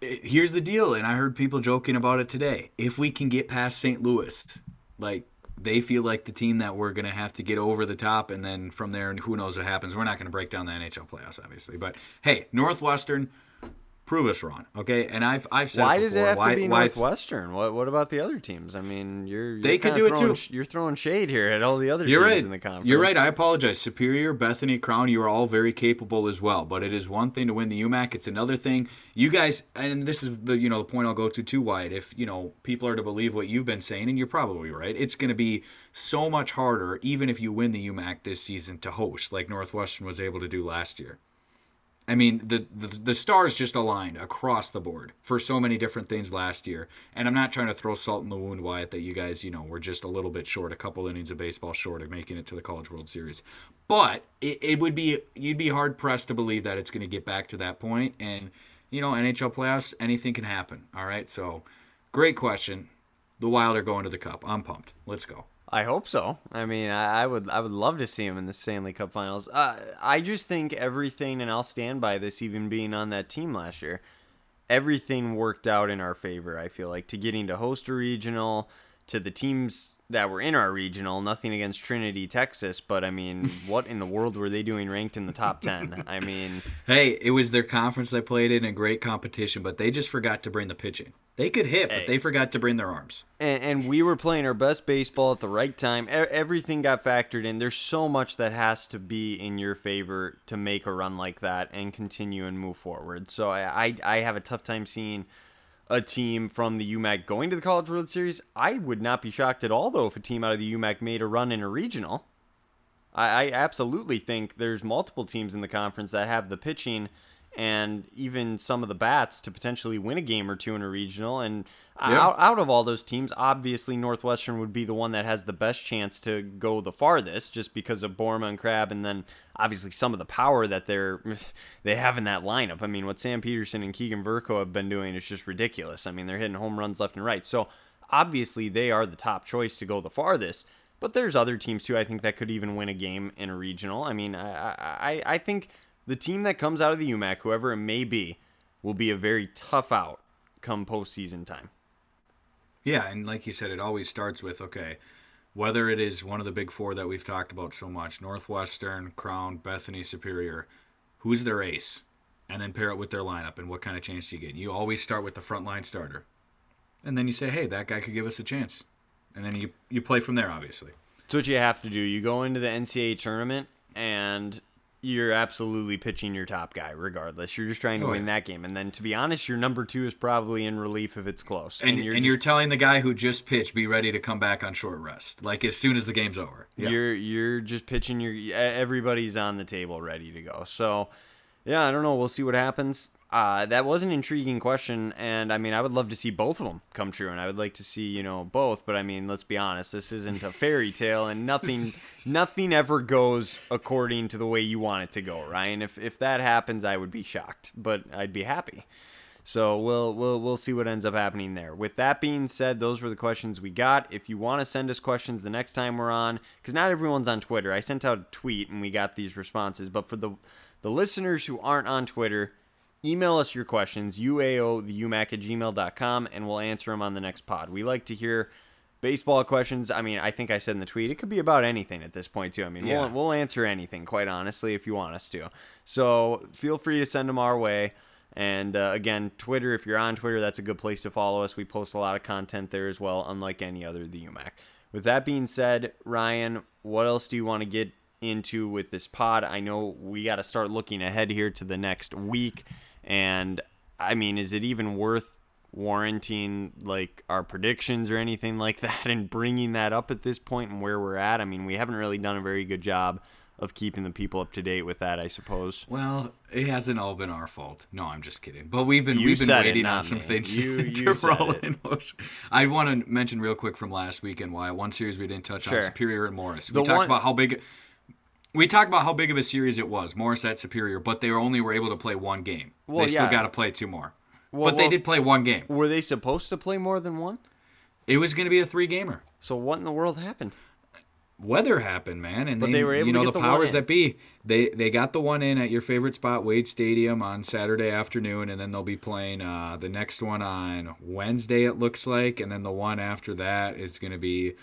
Here's the deal, and I heard people joking about it today. If we can get past St. Louis, like they feel like the team that we're gonna have to get over the top, and then from there, and who knows what happens. We're not gonna break down the NHL playoffs, obviously, but hey, Northwestern, prove us wrong, okay? And I've I've said Why it does it have why, to be why Northwestern? What what about the other teams? I mean, you're, you're They could do it throwing too. You're throwing shade here at all the other You're teams right. in the conference. You're right. I apologize. Superior, Bethany, Crown, you are all very capable as well. But it is one thing to win the UMAC. It's another thing. You guys, and this is the you know the point I'll go to too. Wyatt. If you know people are to believe what you've been saying, and you're probably right, it's going to be so much harder, even if you win the UMAC this season, to host like Northwestern was able to do last year. I mean, the, the the stars just aligned across the board for so many different things last year. And I'm not trying to throw salt in the wound, Wyatt, that you guys, you know, were just a little bit short, a couple innings of baseball short of making it to the College World Series. But it, it would be you'd be hard pressed to believe that it's going to get back to that point. And you know, NHL playoffs, anything can happen. All right, so great question. The Wild are going to the Cup. I'm pumped. Let's go. I hope so. I mean, I, I would I would love to see him in the Stanley Cup Finals. Uh, I just think everything, and I'll stand by this, even being on that team last year, everything worked out in our favor. I feel like to getting to host a regional, to the teams that were in our regional. Nothing against Trinity, Texas, but I mean, what in the world were they doing ranked in the top ten? I mean, Hey, it was their conference they played in, a great competition, but they just forgot to bring the pitching. They could hit, Hey. but they forgot to bring their arms. and, and we were playing our best baseball at the right time. E- everything got factored in. There's so much that has to be in your favor to make a run like that and continue and move forward. So I, I, I have a tough time seeing a team from the UMAC going to the College World Series. I would not be shocked at all, though, if a team out of the UMAC made a run in a regional. I, I absolutely think there's multiple teams in the conference that have the pitching and even some of the bats to potentially win a game or two in a regional. And Yeah. out, out of all those teams, obviously Northwestern would be the one that has the best chance to go the farthest, just because of Borma and Crab, and then obviously some of the power that they're they have in that lineup. I mean, what Sam Peterson and Keegan Verko have been doing is just ridiculous. I mean, they're hitting home runs left and right. So obviously they are the top choice to go the farthest. But there's other teams too. I think that could even win a game in a regional. I mean, I I, I think the team that comes out of the UMAC, whoever it may be, will be a very tough out come postseason time. Yeah, and like you said, it always starts with okay, whether it is one of the big four that we've talked about so much Northwestern, Crown, Bethany, Superior, who's their ace? And then pair it with their lineup and what kind of chance do you get? You always start with the frontline starter. And then you say, hey, that guy could give us a chance. And then you, you play from there, obviously. That's what you have to do. You go into the NCAA tournament and you're absolutely pitching your top guy, regardless. You're just trying to Oh, win yeah. that game. And then, to be honest, your number two is probably in relief if it's close. And, and, you're, just- telling the guy who just pitched, be ready to come back on short rest, like as soon as the game's over. Yeah. You're you're just pitching your everybody's on the table ready to go. So yeah, I don't know. We'll see what happens. Uh, that was an intriguing question, and I mean, I would love to see both of them come true, and I would like to see you know both. But I mean, let's be honest, this isn't a fairy tale, and nothing nothing ever goes according to the way you want it to go, Ryan. If if that happens, I would be shocked, but I'd be happy. So we'll we'll we'll see what ends up happening there. With that being said, those were the questions we got. If you want to send us questions the next time we're on, because not everyone's on Twitter. I sent out a tweet and we got these responses. But for the the listeners who aren't on Twitter, email us your questions, uaotheumac at gmail.com, and we'll answer them on the next pod. We like to hear baseball questions. I mean, I think I said in the tweet, it could be about anything at this point, too. I mean, Yeah. we'll, we'll answer anything, quite honestly, if you want us to. So feel free to send them our way. And uh, again, Twitter, if you're on Twitter, that's a good place to follow us. We post a lot of content there as well, unlike any other the UMAC. With that being said, Ryan, what else do you want to get into with this pod. I know we got to start looking ahead here to the next week. And I mean, is it even worth warranting like our predictions or anything like that and bringing that up at this point and where we're at? I mean, we haven't really done a very good job of keeping the people up to date with that, I suppose. Well, it hasn't all been our fault. No, I'm just kidding. But we've been You we've been said it, waiting on some me. things You- you roll it. in motion. I want to mention real quick from last weekend why one series we didn't touch Sure. on Superior and Morris. The we talked one- about how big we talked about how big of a series it was. Morris at Superior, but they only were able to play one game. Well, they still got to play two more. Well, but they did play one game. Were they supposed to play more than one? It was going to be a three gamer. So what in the world happened? weather happened, man, and But they were able you to know get the the powers that be. They they got the one in at your favorite spot, Wade Stadium, on Saturday afternoon, and then they'll be playing uh, the next one on Wednesday. It looks like, and then the one after that is going to be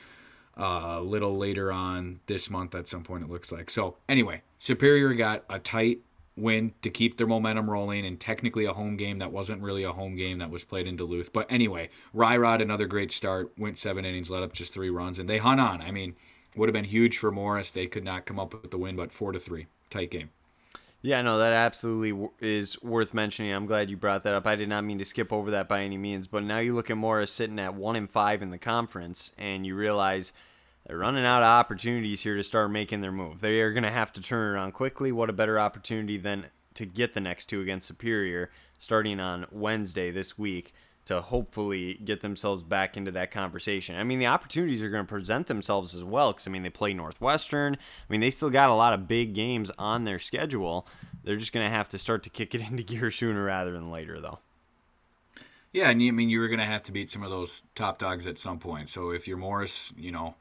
a little later on this month at some point. It looks like. So anyway, Superior got a tight win to keep their momentum rolling, and technically a home game that wasn't really a home game that was played in Duluth. But anyway, Ryrod another great start, went seven innings, let up just three runs, and they hung on. I mean would have been huge for Morris. They could not come up with the win, but four to three, tight game. Yeah, no, that absolutely is worth mentioning. I'm glad you brought that up. I did not mean to skip over that by any means, but now you look at Morris sitting at one and five in the conference, and you realize they're running out of opportunities here to start making their move. They are going to have to turn around quickly. What a better opportunity than to get the next two against Superior starting on Wednesday this week to hopefully get themselves back into that conversation. I mean, the opportunities are going to present themselves as well because, I mean, they play Northwestern. I mean, they still got a lot of big games on their schedule. They're just going to have to start to kick it into gear sooner rather than later, though. Yeah, and you, I mean you were going to have to beat some of those top dogs at some point. So if you're Morris, you know,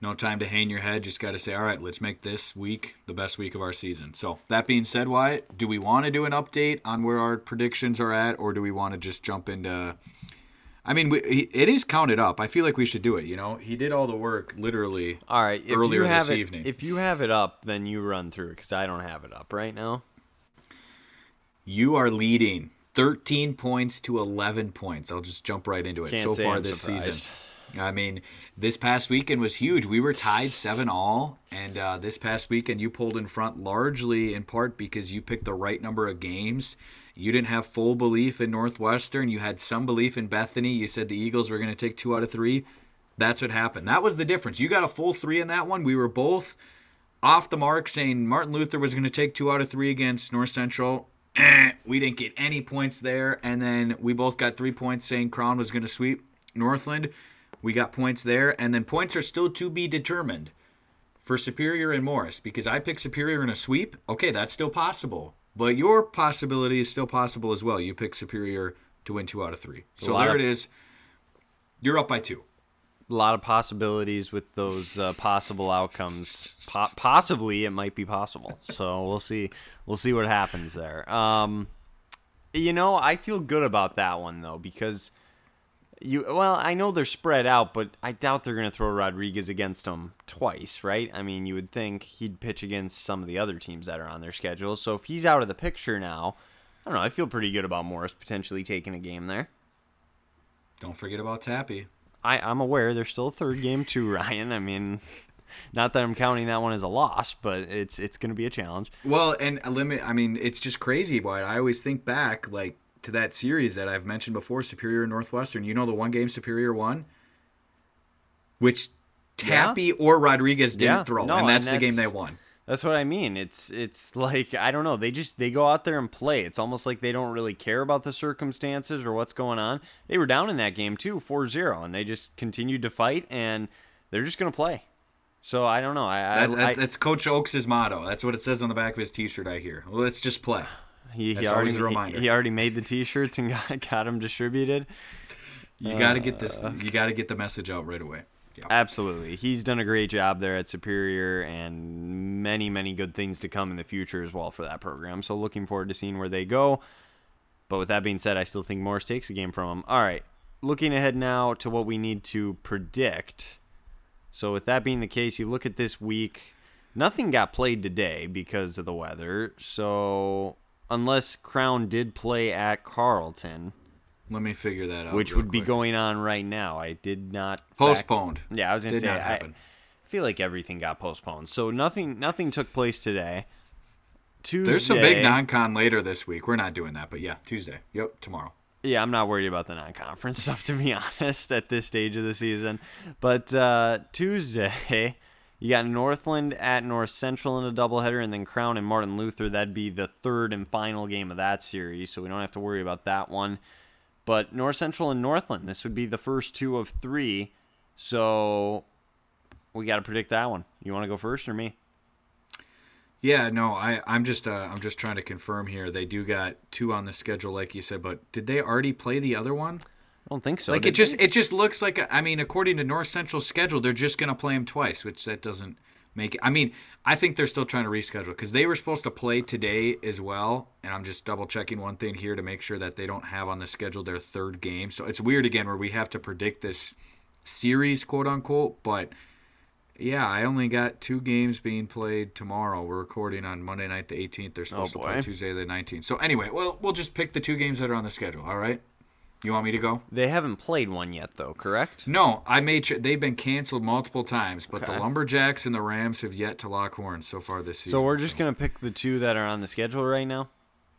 no time to hang your head. Just got to say, all right, let's make this week the best week of our season. So that being said, Wyatt, do we want to do an update on where our predictions are at, or do we want to just jump into? I mean, we, it is counted up. I feel like we should do it. You know, he did all the work literally. All right, if Earlier you have this it, evening. if you have it up, then you run through it because I don't have it up right now. You are leading 13 points to 11 points. I'll just jump right into it. Can't so far I'm this surprised. season. I mean, this past weekend was huge. We were tied 7 all, and uh, this past weekend you pulled in front largely in part because you picked the right number of games. You didn't have full belief in Northwestern. You had some belief in Bethany. You said the Eagles were going to take two out of three. That's what happened. That was the difference. You got a full three in that one. We were both off the mark saying Martin Luther was going to take two out of three against North Central. Eh, we didn't get any points there. And then we both got three points saying Crown was going to sweep Northland. We got points there. And then points are still to be determined for Superior and Morris because I picked Superior in a sweep. Okay, that's still possible. But your possibility is still possible as well. You pick Superior to win two out of three. So there of- it is. You're up by two. A lot of possibilities with those uh, possible outcomes. Po- possibly, it might be possible. So we'll see. We'll see what happens there. Um, you know, I feel good about that one though because you. Well, I know they're spread out, but I doubt they're going to throw Rodriguez against them twice, right? I mean, you would think he'd pitch against some of the other teams that are on their schedule. So if he's out of the picture now, I don't know. I feel pretty good about Morris potentially taking a game there. Don't forget about Tappy. I, I'm aware there's still a third game too, Ryan. I mean, not that I'm counting that one as a loss, but it's it's going to be a challenge. Well, and a limit. I mean, it's just crazy. But I always think back, like to that series that I've mentioned before, Superior and Northwestern. You know, the one game Superior won, which Tappy or Rodriguez didn't Yeah. throw, No, and and that's, the game they won. That's what I mean. It's it's like I don't know. They just they go out there and play. It's almost like they don't really care about the circumstances or what's going on. They were down in that game too, 4-0, and they just continued to fight and they're just going to play. So I don't know. I, that, I that's Coach Oaks' motto. That's what it says on the back of his T-shirt. I hear. Let's just play. He, he that's already always a reminder. he, he already made the t-shirts and got, got them distributed. You got to get this. Uh. You got to get the message out right away. Yeah. Absolutely. He's done a great job there at Superior and many, many good things to come in the future as well for that program. So looking forward to seeing where they go. But with that being said, I still think Morris takes a game from him. All right. Looking ahead now to what we need to predict. So with that being the case, you look at this week. Nothing got played today because of the weather. So unless Crown did play at Carlton, Let me figure that out. which would be quick. going on right now. I did not fact- postponed. yeah, I was gonna Did say not happen. I feel like everything got postponed. So nothing nothing took place today. Tuesday. There's some big non-con later this week. We're not doing that, but yeah, Tuesday. Yep, tomorrow. Yeah, I'm not worried about the non-conference stuff to be honest at this stage of the season. But uh, Tuesday, you got Northland at North Central in a doubleheader, and then Crown and Martin Luther. That'd be the third and final game of that series, so we don't have to worry about that one. But North Central and Northland, this would be the first two of three. So we got to predict that one. You want to go first or me? Yeah, no, I I'm just uh, I'm just trying to confirm here. They do got two on the schedule, like you said, but did they already play the other one? I don't think so. Like it just they? it just looks like a, I mean, according to North Central's schedule, they're just gonna play them twice, which that doesn't make it. I mean, I think they're still trying to reschedule because they were supposed to play today as well, and I'm just double checking one thing here to make sure that they don't have on the schedule their third game. So it's weird again where we have to predict this series, quote unquote, but yeah, I only got two games being played tomorrow. We're recording on Monday night, the 18th. They're supposed oh, to play Tuesday, the 19th. So anyway, well, we'll just pick the two games that are on the schedule. All right. You want me to go? They haven't played one yet, though. Correct? No, I made sure they've been canceled multiple times, but okay. the Lumberjacks and the Rams have yet to lock horns so far this season. So we're just gonna pick the two that are on the schedule right now.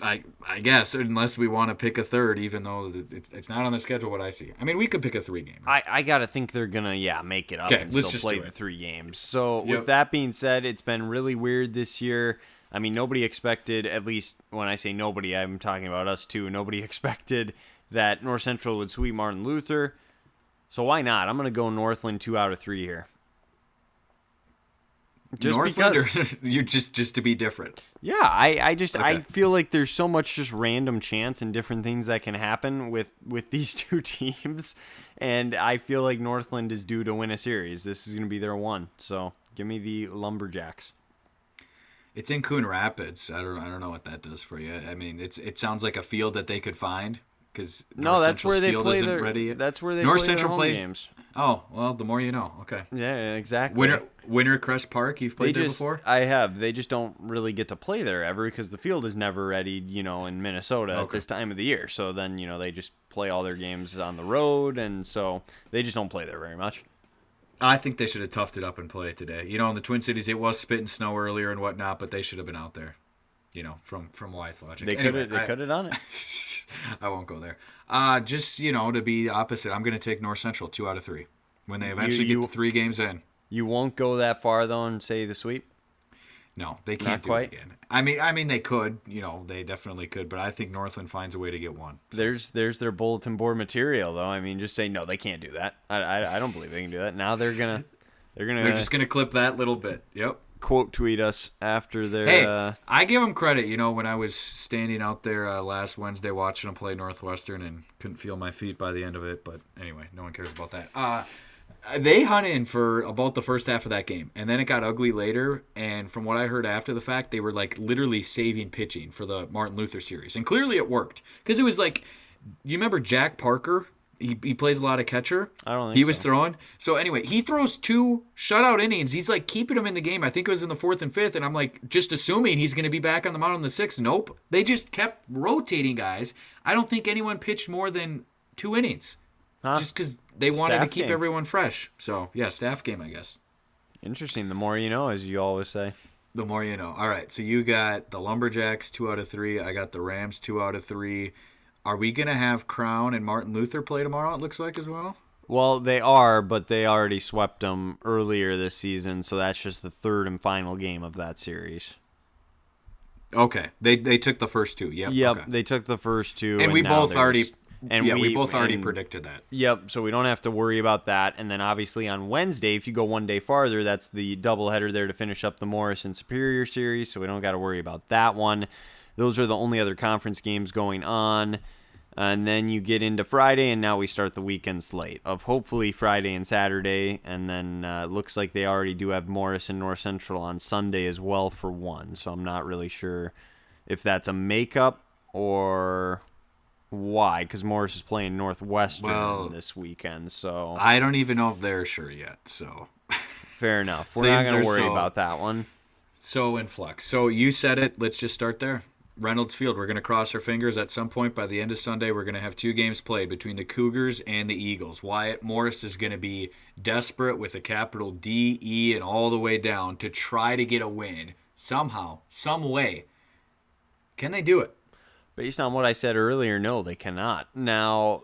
I I guess unless we want to pick a third, even though it's, it's not on the schedule. What I see, I mean, we could pick a three game. I, I gotta think they're gonna yeah make it up okay, and let's still play the three games. So yep. with that being said, it's been really weird this year. I mean, nobody expected. At least when I say nobody, I'm talking about us too. Nobody expected that North Central would sweep Martin Luther. So why not? I'm gonna go Northland two out of three here. Just Northland because you're just just to be different. Yeah, I, I just okay. I feel like there's so much just random chance and different things that can happen with with these two teams, and I feel like Northland is due to win a series. This is going to be their one. So give me the Lumberjacks. It's in Coon Rapids. I don't I don't know what that does for you. I mean, it's it sounds like a field that they could find because no, that's where they play their. Ready That's where they North play Central plays games. Oh well, the more you know. Okay. Yeah, exactly. Winter Winter Crest Park. You've played they there just, before. I have. They just don't really get to play there ever because the field is never ready. You know, in Minnesota okay. at this time of the year. So then you know they just play all their games on the road, and so they just don't play there very much. I think they should have toughed it up and played it today. You know, in the Twin Cities, it was spitting snow earlier and whatnot, but they should have been out there. You know, from from Wyatt logic. They could have. They could have done it. I won't go there. Uh, just you know, to be opposite, I'm going to take North Central two out of three when they eventually you, you, get three games in. You won't go that far though and say the sweep. No, they can't Not do quite. it again. I mean, I mean, they could. You know, they definitely could. But I think Northland finds a way to get one. So. There's there's their bulletin board material though. I mean, just say no, they can't do that. I, I, I don't believe they can do that. Now they're gonna they're gonna they're just gonna clip that little bit. Yep quote tweet us after their. Hey, uh, I give them credit. You know, when I was standing out there uh, last Wednesday watching them play Northwestern and couldn't feel my feet by the end of it. But anyway, no one cares about that. Uh, they hung in for about the first half of that game, and then it got ugly later. And from what I heard after the fact, they were like literally saving pitching for the Martin Luther series, and clearly it worked because it was like, you remember Jack Parker he, he plays a lot of catcher. I don't think He was so. throwing. So anyway, he throws two shutout innings. He's like keeping him in the game. I think it was in the fourth and fifth, and I'm like just assuming he's going to be back on the mound in the sixth. Nope. They just kept rotating guys. I don't think anyone pitched more than two innings, huh? just because they wanted staff to keep game. everyone fresh. So yeah, staff game, I guess. Interesting. The more you know, as you always say. The more you know. All right. So you got the Lumberjacks two out of three. I got the Rams two out of three. Are we going to have Crown and Martin Luther play tomorrow, it looks like, as well? Well, they are, but they already swept them earlier this season, so that's just the third and final game of that series. Okay, they they took the first two. Yep. Yep. Okay. They took the first two, and, and we both already. And yeah, we, we both already and, predicted that. Yep. So we don't have to worry about that. And then obviously on Wednesday, if you go one day farther, that's the doubleheader there to finish up the Morrison Superior series. So we don't got to worry about that one. Those are the only other conference games going on. And then you get into Friday, and now we start the weekend slate of hopefully Friday and Saturday. And then uh, looks like they already do have Morris and North Central on Sunday as well for one. So I'm not really sure if that's a makeup or why, because Morris is playing Northwestern well, this weekend. So I don't even know if they're sure yet. So fair enough. We're not going to worry so, about that one. So in flux. So you said it. Let's just start there. Reynolds Field. We're going to cross our fingers at some point by the end of Sunday. We're going to have two games played between the Cougars and the Eagles. Wyatt Morris is going to be desperate with a capital D, E, and all the way down to try to get a win somehow, some way. Can they do it? Based on what I said earlier, no, they cannot. Now,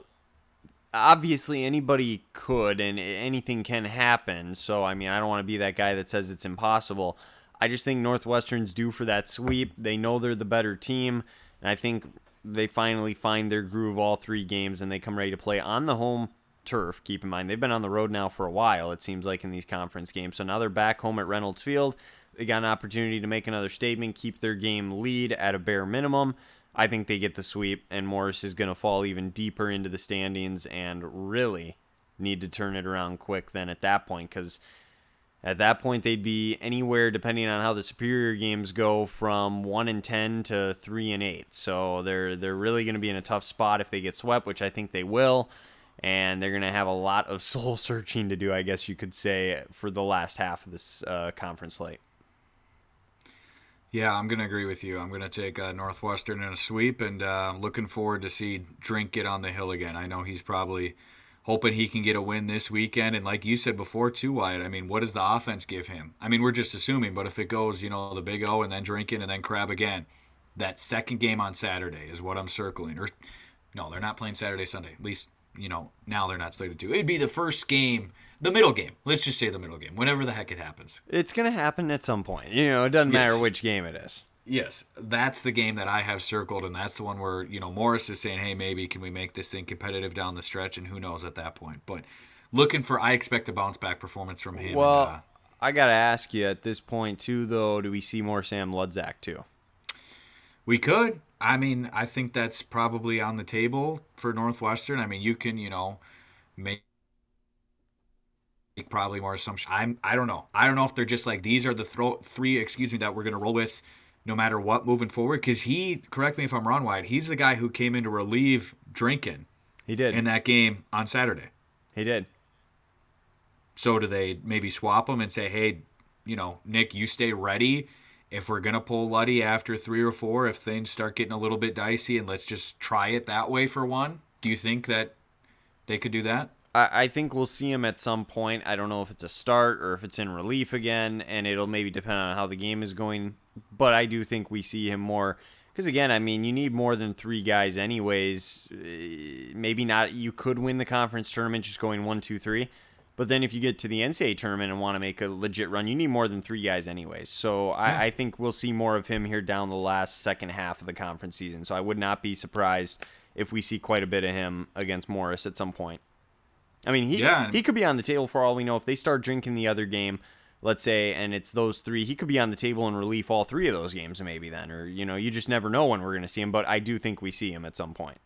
obviously, anybody could, and anything can happen. So, I mean, I don't want to be that guy that says it's impossible. I just think Northwestern's due for that sweep. They know they're the better team, and I think they finally find their groove all three games and they come ready to play on the home turf. Keep in mind, they've been on the road now for a while, it seems like, in these conference games. So now they're back home at Reynolds Field. They got an opportunity to make another statement, keep their game lead at a bare minimum. I think they get the sweep, and Morris is going to fall even deeper into the standings and really need to turn it around quick then at that point because at that point, they'd be anywhere, depending on how the superior games go, from one and ten to three and eight. So they're they're really going to be in a tough spot if they get swept, which I think they will, and they're going to have a lot of soul searching to do, I guess you could say, for the last half of this uh, conference slate. Yeah, I'm going to agree with you. I'm going to take uh, Northwestern in a sweep, and uh, looking forward to see Drink get on the hill again. I know he's probably hoping he can get a win this weekend. And like you said before, too, Wyatt, I mean, what does the offense give him? I mean, we're just assuming, but if it goes, you know, the big O and then drinking and then crab again, that second game on Saturday is what I'm circling. Or no, they're not playing Saturday, Sunday. At least, you know, now they're not slated to. It'd be the first game, the middle game. Let's just say the middle game, whenever the heck it happens. It's going to happen at some point. You know, it doesn't yes. matter which game it is. Yes, that's the game that I have circled, and that's the one where you know Morris is saying, "Hey, maybe can we make this thing competitive down the stretch?" And who knows at that point. But looking for, I expect a bounce back performance from him. Well, and, uh, I gotta ask you at this point too, though, do we see more Sam Ludzak too? We could. I mean, I think that's probably on the table for Northwestern. I mean, you can, you know, make probably more assumptions. I'm I don't know. I don't know if they're just like these are the throw three, excuse me, that we're gonna roll with no matter what moving forward? Because he, correct me if I'm wrong, Wyatt, he's the guy who came in to relieve Drinking. He did in that game on Saturday. He did. So do they maybe swap him and say, hey, you know, Nick, you stay ready. If we're gonna pull Luddy after three or four, if things start getting a little bit dicey, and let's just try it that way for one. Do you think that they could do that? I, think we'll see him at some point. I don't know if it's a start or if it's in relief again, and it'll maybe depend on how the game is going. But I do think we see him more because again, I mean, you need more than three guys, anyways. Eh, maybe not. You could win the conference tournament just going one, two, three. But then if you get to the NCAA tournament and want to make a legit run, you need more than three guys, anyways. So yeah. I, I think we'll see more of him here down the last second half of the conference season. So I would not be surprised if we see quite a bit of him against Morris at some point. I mean, he yeah. he could be on the table for all we know. If they start drinking the other game, let's say, and it's those three, he could be on the table in relief all three of those games, maybe then, or you know, you just never know when we're going to see him. But I do think we see him at some point.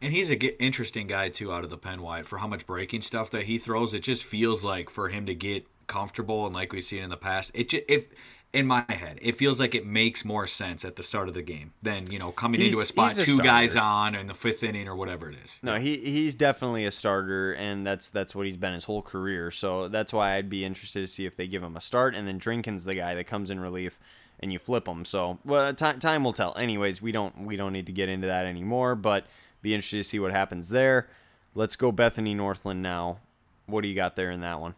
And he's a interesting guy too, out of the pen Wyatt for how much breaking stuff that he throws. It just feels like for him to get comfortable and like we've seen in the past, it just, if in my head, it feels like it makes more sense at the start of the game than you know coming he's, into a spot a two starter. guys on in the fifth inning or whatever it is. No, he he's definitely a starter, and that's that's what he's been his whole career. So that's why I'd be interested to see if they give him a start, and then Drinkin's the guy that comes in relief, and you flip him. So well, t- time will tell. Anyways, we don't we don't need to get into that anymore, but be interested to see what happens there. Let's go Bethany Northland now. What do you got there in that one?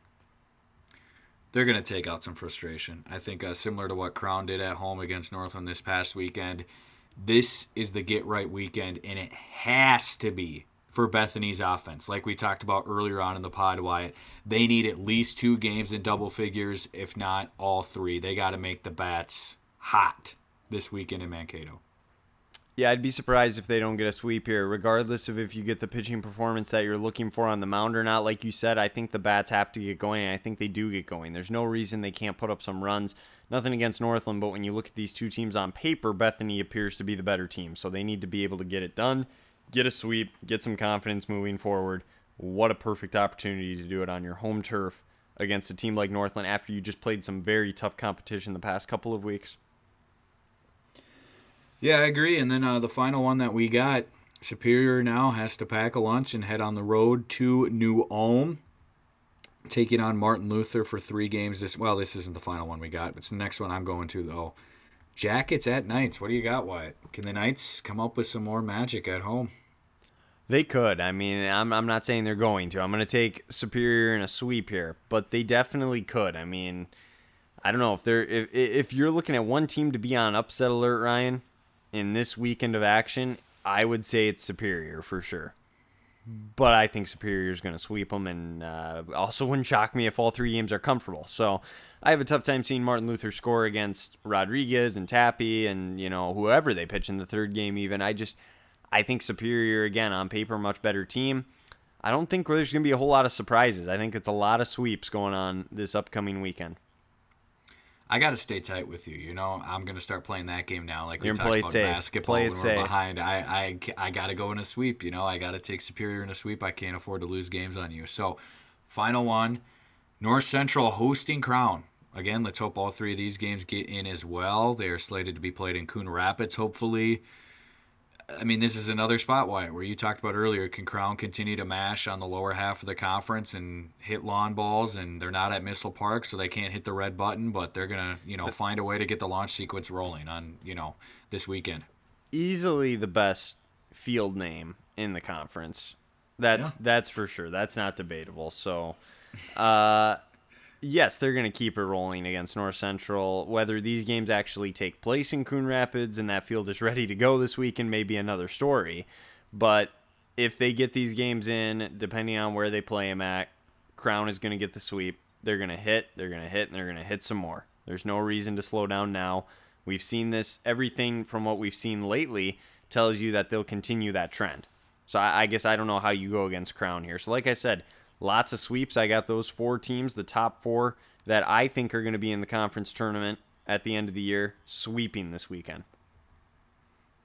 They're going to take out some frustration. I think uh, similar to what Crown did at home against Northland this past weekend. This is the get right weekend, and it has to be for Bethany's offense. Like we talked about earlier on in the pod, Wyatt, they need at least two games in double figures, if not all three. They got to make the bats hot this weekend in Mankato. Yeah, I'd be surprised if they don't get a sweep here, regardless of if you get the pitching performance that you're looking for on the mound or not. Like you said, I think the bats have to get going, I think they do get going. There's no reason they can't put up some runs. Nothing against Northland, but when you look at these two teams on paper, Bethany appears to be the better team. So they need to be able to get it done, get a sweep, get some confidence moving forward. What a perfect opportunity to do it on your home turf against a team like Northland after you just played some very tough competition the past couple of weeks. Yeah, I agree. And then uh, the final one that we got, Superior now has to pack a lunch and head on the road to New Ulm, taking on Martin Luther for three games. This well, this isn't the final one we got. But it's the next one I'm going to though. Jackets at Knights. What do you got, Wyatt? Can the Knights come up with some more magic at home? They could. I mean, I'm, I'm not saying they're going to. I'm going to take Superior in a sweep here, but they definitely could. I mean, I don't know if they're if if you're looking at one team to be on upset alert, Ryan, in this weekend of action, I would say it's Superior for sure. But I think Superior is going to sweep them, and uh, also wouldn't shock me if all three games are comfortable. So I have a tough time seeing Martin Luther score against Rodriguez and Tappy and you know whoever they pitch in the third game. Even I just I think Superior again on paper much better team. I don't think there's going to be a whole lot of surprises. I think it's a lot of sweeps going on this upcoming weekend. I got to stay tight with you. You know, I'm going to start playing that game now. Like You're we gonna talked about safe. basketball Play when safe. we're behind. I, I, I got to go in a sweep. You know, I got to take Superior in a sweep. I can't afford to lose games on you. So, final one North Central hosting Crown. Again, let's hope all three of these games get in as well. They are slated to be played in Coon Rapids, hopefully. I mean, this is another spot, Wyatt, where you talked about earlier. Can Crown continue to mash on the lower half of the conference and hit lawn balls? And they're not at Missile Park, so they can't hit the red button, but they're gonna, you know, find a way to get the launch sequence rolling on, you know, this weekend. Easily the best field name in the conference. That's Yeah. that's for sure. That's not debatable. So, uh, yes, they're going to keep it rolling against North Central. Whether these games actually take place in Coon Rapids and that field is ready to go this weekend may be another story. But if they get these games in, depending on where they play them at, Crown is going to get the sweep. They're going to hit, they're going to hit, and they're going to hit some more. There's no reason to slow down now. We've seen this, everything from what we've seen lately tells you that they'll continue that trend. So I, I guess I don't know how you go against Crown here. So, like I said, lots of sweeps. I got those four teams, the top four that I think are going to be in the conference tournament at the end of the year, sweeping this weekend.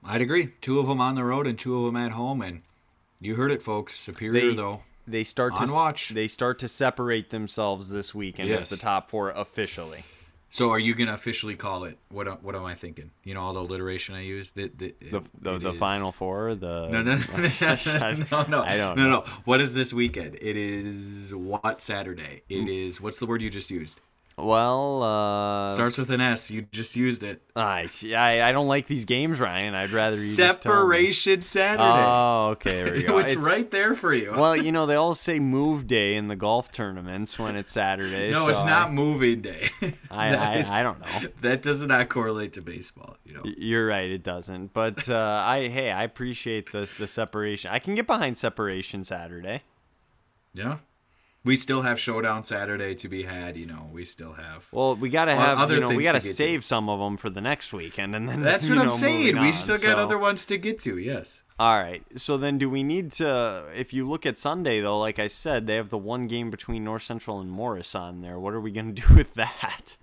I'd agree. Two of them on the road and two of them at home, and you heard it, folks. Superior They- though. They start On to watch. they start to separate themselves this weekend Yes. as the top four officially. So, are you gonna officially call it? What? am- What am I thinking? You know, all the alliteration I use. The the The the, the final four. The No, no, no, no, I don't no, know. no. What is this weekend? It is what Saturday? It mm. is what's the word you just used? Well, uh, Starts with an S. You just used it. I, I I don't like these games, Ryan. I'd rather you just tell me. Separation Saturday. Oh, okay, there we it go. was It's- right there for you. Well, you know they all say move day in the golf tournaments when it's Saturday. no, so it's not moving day. I I, is- I don't know. That does not correlate to baseball. You know. You're right, it doesn't. But uh, I hey, I appreciate this the separation. I can get behind separation Saturday. Yeah. We still have Showdown Saturday to be had. You know, we still have. Well, we gotta have other you know we gotta to get to. save some of them for the next weekend, and then That's what I'm saying. moving We on. still got other ones to get to. Yes. All right. So then, do we need to? If you look at Sunday, though, like I said, they have the one game between North Central and Morris on there. What are we gonna do with that?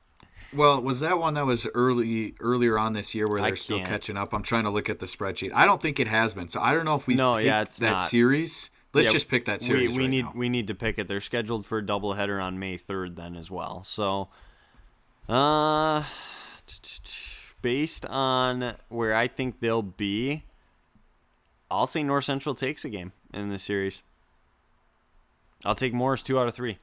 Well, was that one that was early earlier on this year where they're still catching up? I'm trying to look at the spreadsheet. I don't think it has been. So I don't know if we No, yeah, it's that not. series. Let's Yeah, just pick that we series. we right need now. we need to pick it. They're scheduled for a doubleheader on May third, then as well. So, uh, based on where I think they'll be, I'll say North Central takes a game in this series. I'll take Morris two out of three.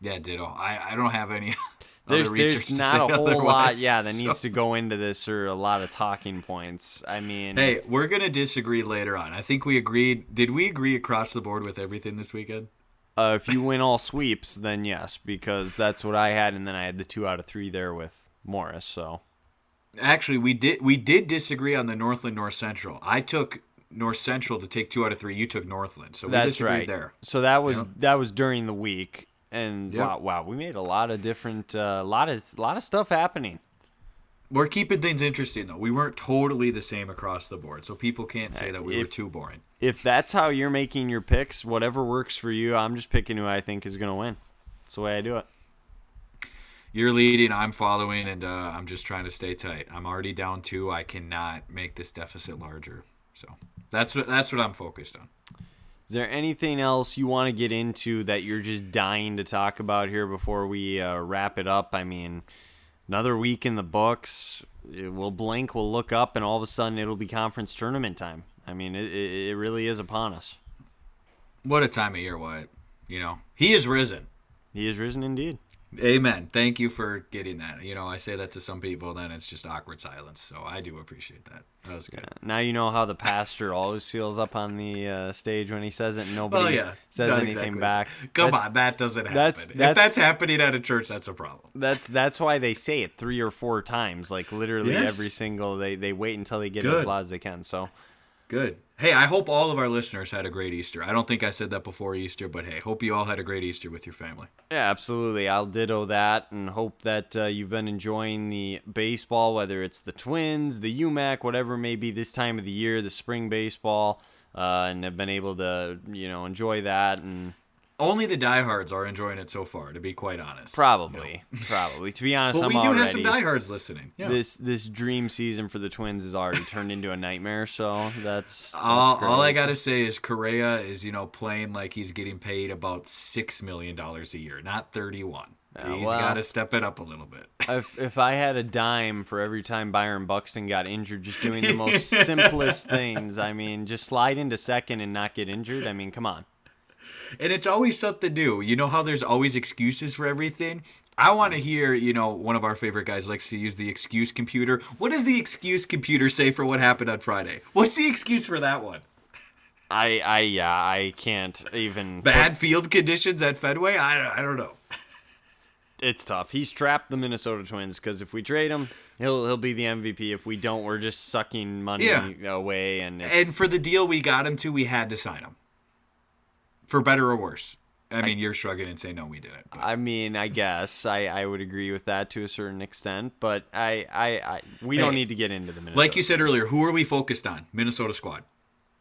Yeah, ditto. I, I don't have any. There's, other there's research to not say a whole lot, yeah, that so- needs to go into this or a lot of talking points. I mean, Hey, we're gonna disagree later on. I think we agreed. Did we agree across the board with everything this weekend? uh, if you win all sweeps, then yes, because that's what I had, and then I had the two out of three there with Morris. So Actually, we did. We did disagree on the Northland North Central. I took North Central to take two out of three. You took Northland, so we that's disagreed right. there. So that was Yep. that was during the week, and Yep. wow, wow, we made a lot of different, a lot of a lot of stuff happening. We're keeping things interesting though. We weren't totally the same across the board, so people can't say that we were too boring. If that's how you're making your picks, whatever works for you, I'm just picking who I think is going to win. That's the way I do it. You're leading, I'm following, and uh, I'm just trying to stay tight. I'm already down two. I cannot make this deficit larger. So that's what that's what I'm focused on. Is there anything else you want to get into that you're just dying to talk about here before we uh, wrap it up? I mean, another week in the books. We'll blink, we'll look up, and all of a sudden it'll be conference tournament time. I mean, it, it, really is upon us. What a time of year, Wyatt. You know, he is risen. He has risen indeed. Amen. Thank you for getting that. You know, I say that to some people, then it's just awkward silence. So I do appreciate that. That was good. Now you know how the pastor always feels up on the uh, stage when he says it, and nobody Well, yeah. says Not anything exactly. back. Come That's- on, that doesn't happen. that's- if that's- that's happening at a church, that's a problem. That's that's why they say it three or four times, like literally Yes. every single. They they wait until they get Good. as loud as they can. So Good. Hey, I hope all of our listeners had a great Easter. I don't think I said that before Easter, but hey, hope you all had a great Easter with your family. yeah, absolutely. I'll ditto that and hope that uh, you've been enjoying the baseball, whether it's the Twins, the UMAC, whatever it may be this time of the year, the spring baseball, uh, and have been able to you know enjoy that and Only the diehards are enjoying it so far, to be quite honest. probably probably to be honest, But I'm we do already have some diehards listening. Yeah. this this dream season for the Twins has already turned into a nightmare. So that's, that's all, all I gotta say is Correa is, you know, playing like he's getting paid about six million dollars a year, not thirty-one. Yeah, he's well- got to step it up a little bit. if if I had a dime for every time Byron Buxton got injured, just doing the most simplest things, I mean, just slide into second and not get injured. I mean, come on. And it's always something new. You know how there's always excuses for everything? I want to hear, you know, one of our favorite guys likes to use the excuse computer. What does the excuse computer say for what happened on Friday? What's the excuse for that one? I I yeah, I can't even. Bad field conditions at Fenway? I, I don't know. It's tough. He's trapped the Minnesota Twins because if we trade him, he'll he'll be the MVP. If we don't, we're just sucking money Yeah. away. And it's, And for the deal we got him to, we had to sign him. For better or worse. I mean, you're shrugging and saying, no, we didn't. But I mean, I guess I, I would agree with that to a certain extent, but I I, I we don't need to get into the Minnesota. like you said earlier, who are we focused on? Minnesota squad.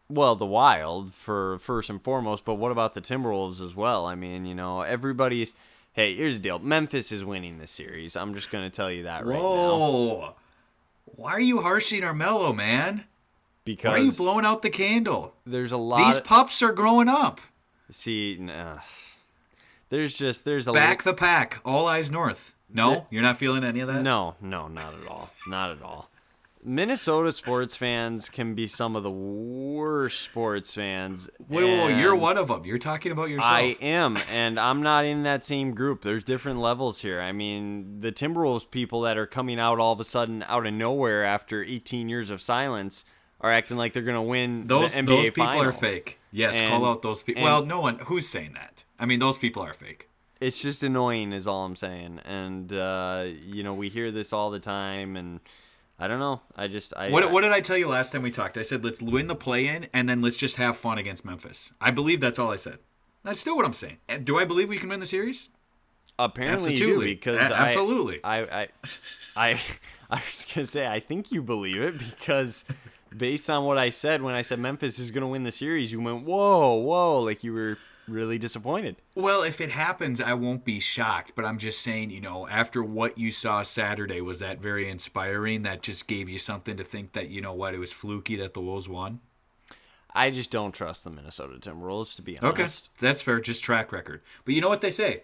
Well, the Wild for first and foremost, but what about the Timberwolves as well? I mean, you know, everybody's. Hey, here's the deal. Memphis is winning this series. I'm just going to tell you that right now Whoa. Why are you harshing our mellow, man? because Why are you blowing out the candle? there's a lot. These of- pups are growing up. See, nah. Uh, there's just there's a Back the pack. All eyes north. No, you're not feeling any of that. No, no, not at all. Not at all. Minnesota sports fans can be some of the worst sports fans. Whoa, whoa, you're one of them. You're talking about yourself. I am, and I'm not in that same group. There's different levels here. I mean, the Timberwolves people that are coming out all of a sudden out of nowhere after 18 years of silence are acting like they're going to win those the NBA those people finals. are fake. Yes, And- call out those people. Well, no one who's saying that. I mean, those people are fake. It's just annoying, is all I'm saying. And uh, you know, we hear this all the time, and I don't know. I just I What, what did I tell you last time we talked? I said let's win the play-in and then let's just have fun against Memphis. I believe that's all I said. That's still what I'm saying. Do I believe we can win the series? apparently you do Absolutely. because A- I- absolutely. I I I I was gonna say I think you believe it because based on what I said when I said Memphis is gonna win the series, you went whoa whoa like you were really disappointed. Well, if it happens, I won't be shocked. But I'm just saying, you know, after what you saw Saturday, was that very inspiring? That just gave you something to think that, you know what, it was fluky that the Wolves won? I just don't trust the Minnesota Timberwolves to be honest. Okay, that's fair. Just track record. But you know what they say?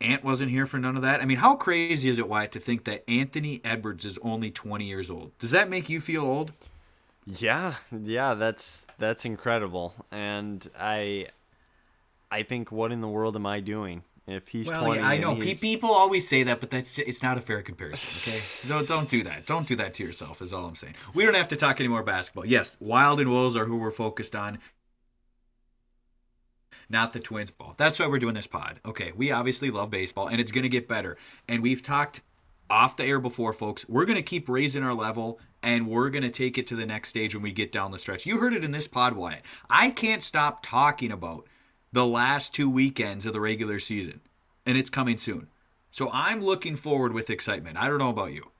Ant wasn't here for none of that. I mean, how crazy is it, Wyatt, to think that Anthony Edwards is only 20 years old? Does that make you feel old? Yeah, yeah, that's that's incredible, and I I think what in the world am I doing if he's Well, 20? yeah, I know. He's- people always say that, but that's just, it's not a fair comparison. Okay, don't don't do that. Don't do that to yourself. Is all I'm saying. We don't have to talk any more basketball. Yes, Wild and Wolves are who we're focused on, not the Twins ball. That's why we're doing this pod. Okay, we obviously love baseball, and it's going to get better. And we've talked off the air before, folks. We're going to keep raising our level, and we're going to take it to the next stage when we get down the stretch. You heard it in this pod, Wyatt. I can't stop talking about the last two weekends of the regular season, and it's coming soon. So I'm looking forward with excitement. I don't know about you.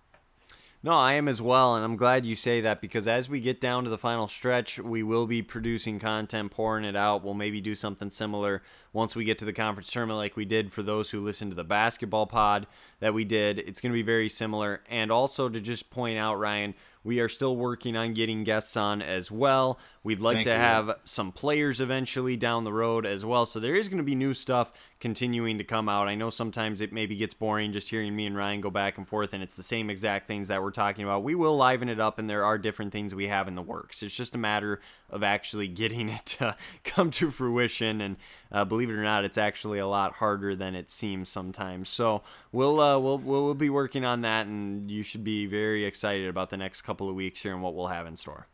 No, I am as well, and I'm glad you say that because as we get down to the final stretch, we will be producing content, pouring it out. We'll maybe do something similar once we get to the conference tournament, like we did for those who listened to the basketball pod that we did. It's going to be very similar. And also to just point out, Ryan, we are still working on getting guests on as well. We'd like Thank to you. have some players eventually down the road as well. So there is going to be new stuff continuing to come out. I know sometimes it maybe gets boring just hearing me and Ryan go back and forth, and it's the same exact things that we're talking about. We will liven it up, and there are different things we have in the works. It's just a matter of actually getting it to come to fruition and Uh, believe it or not, it's actually a lot harder than it seems sometimes. So we'll uh, we'll we'll be working on that, and you should be very excited about the next couple of weeks here and what we'll have in store.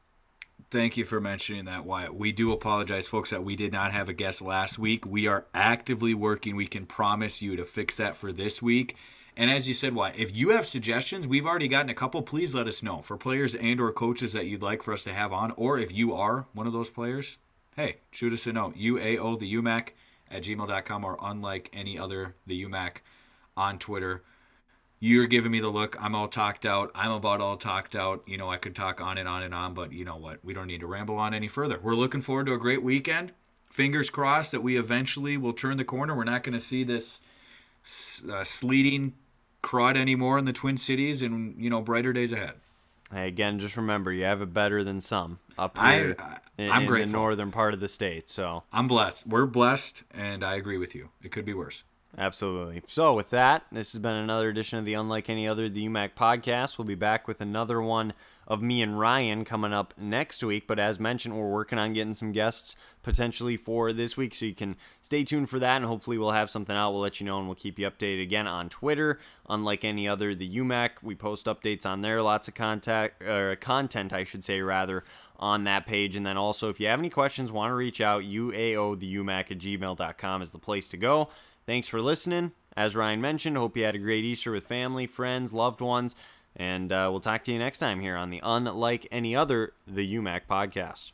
Thank you for mentioning that, Wyatt. We do apologize, folks, that we did not have a guest last week. We are actively working. We can promise you to fix that for this week. And as you said, Wyatt, if you have suggestions, we've already gotten a couple. Please let us know for players and or coaches that you'd like for us to have on, or if you are one of those players, hey, shoot us a note. UAO the UMAC at gmail.com or unlike any other the UMAC on Twitter you're giving me the look. I'm all talked out. I'm about all talked out. You know, I could talk on and on and on, but you know what? We don't need to ramble on any further. We're looking forward to a great weekend. Fingers crossed that we eventually will turn the corner. We're not going to see this uh, sleeting crud anymore in the Twin Cities and, you know, brighter days ahead. Hey, again, just remember you have it better than some up here I, I, in, in the northern part of the state. So I'm blessed. We're blessed, and I agree with you. It could be worse. Absolutely. So, with that, this has been another edition of the Unlike Any Other, the UMAC podcast. We'll be back with another one of me and Ryan coming up next week. But as mentioned, we're working on getting some guests potentially for this week. So you can stay tuned for that. And hopefully, we'll have something out. We'll let you know and we'll keep you updated again on Twitter. Unlike any other, the UMAC, we post updates on there. Lots of contact, or content, I should say, rather, on that page. And then also, if you have any questions, want to reach out, UAO the UMAC at gmail.com is the place to go. Thanks for listening. As Ryan mentioned, hope you had a great Easter with family, friends, loved ones, and uh, we'll talk to you next time here on the Unlike Any Other, the UMAC podcast.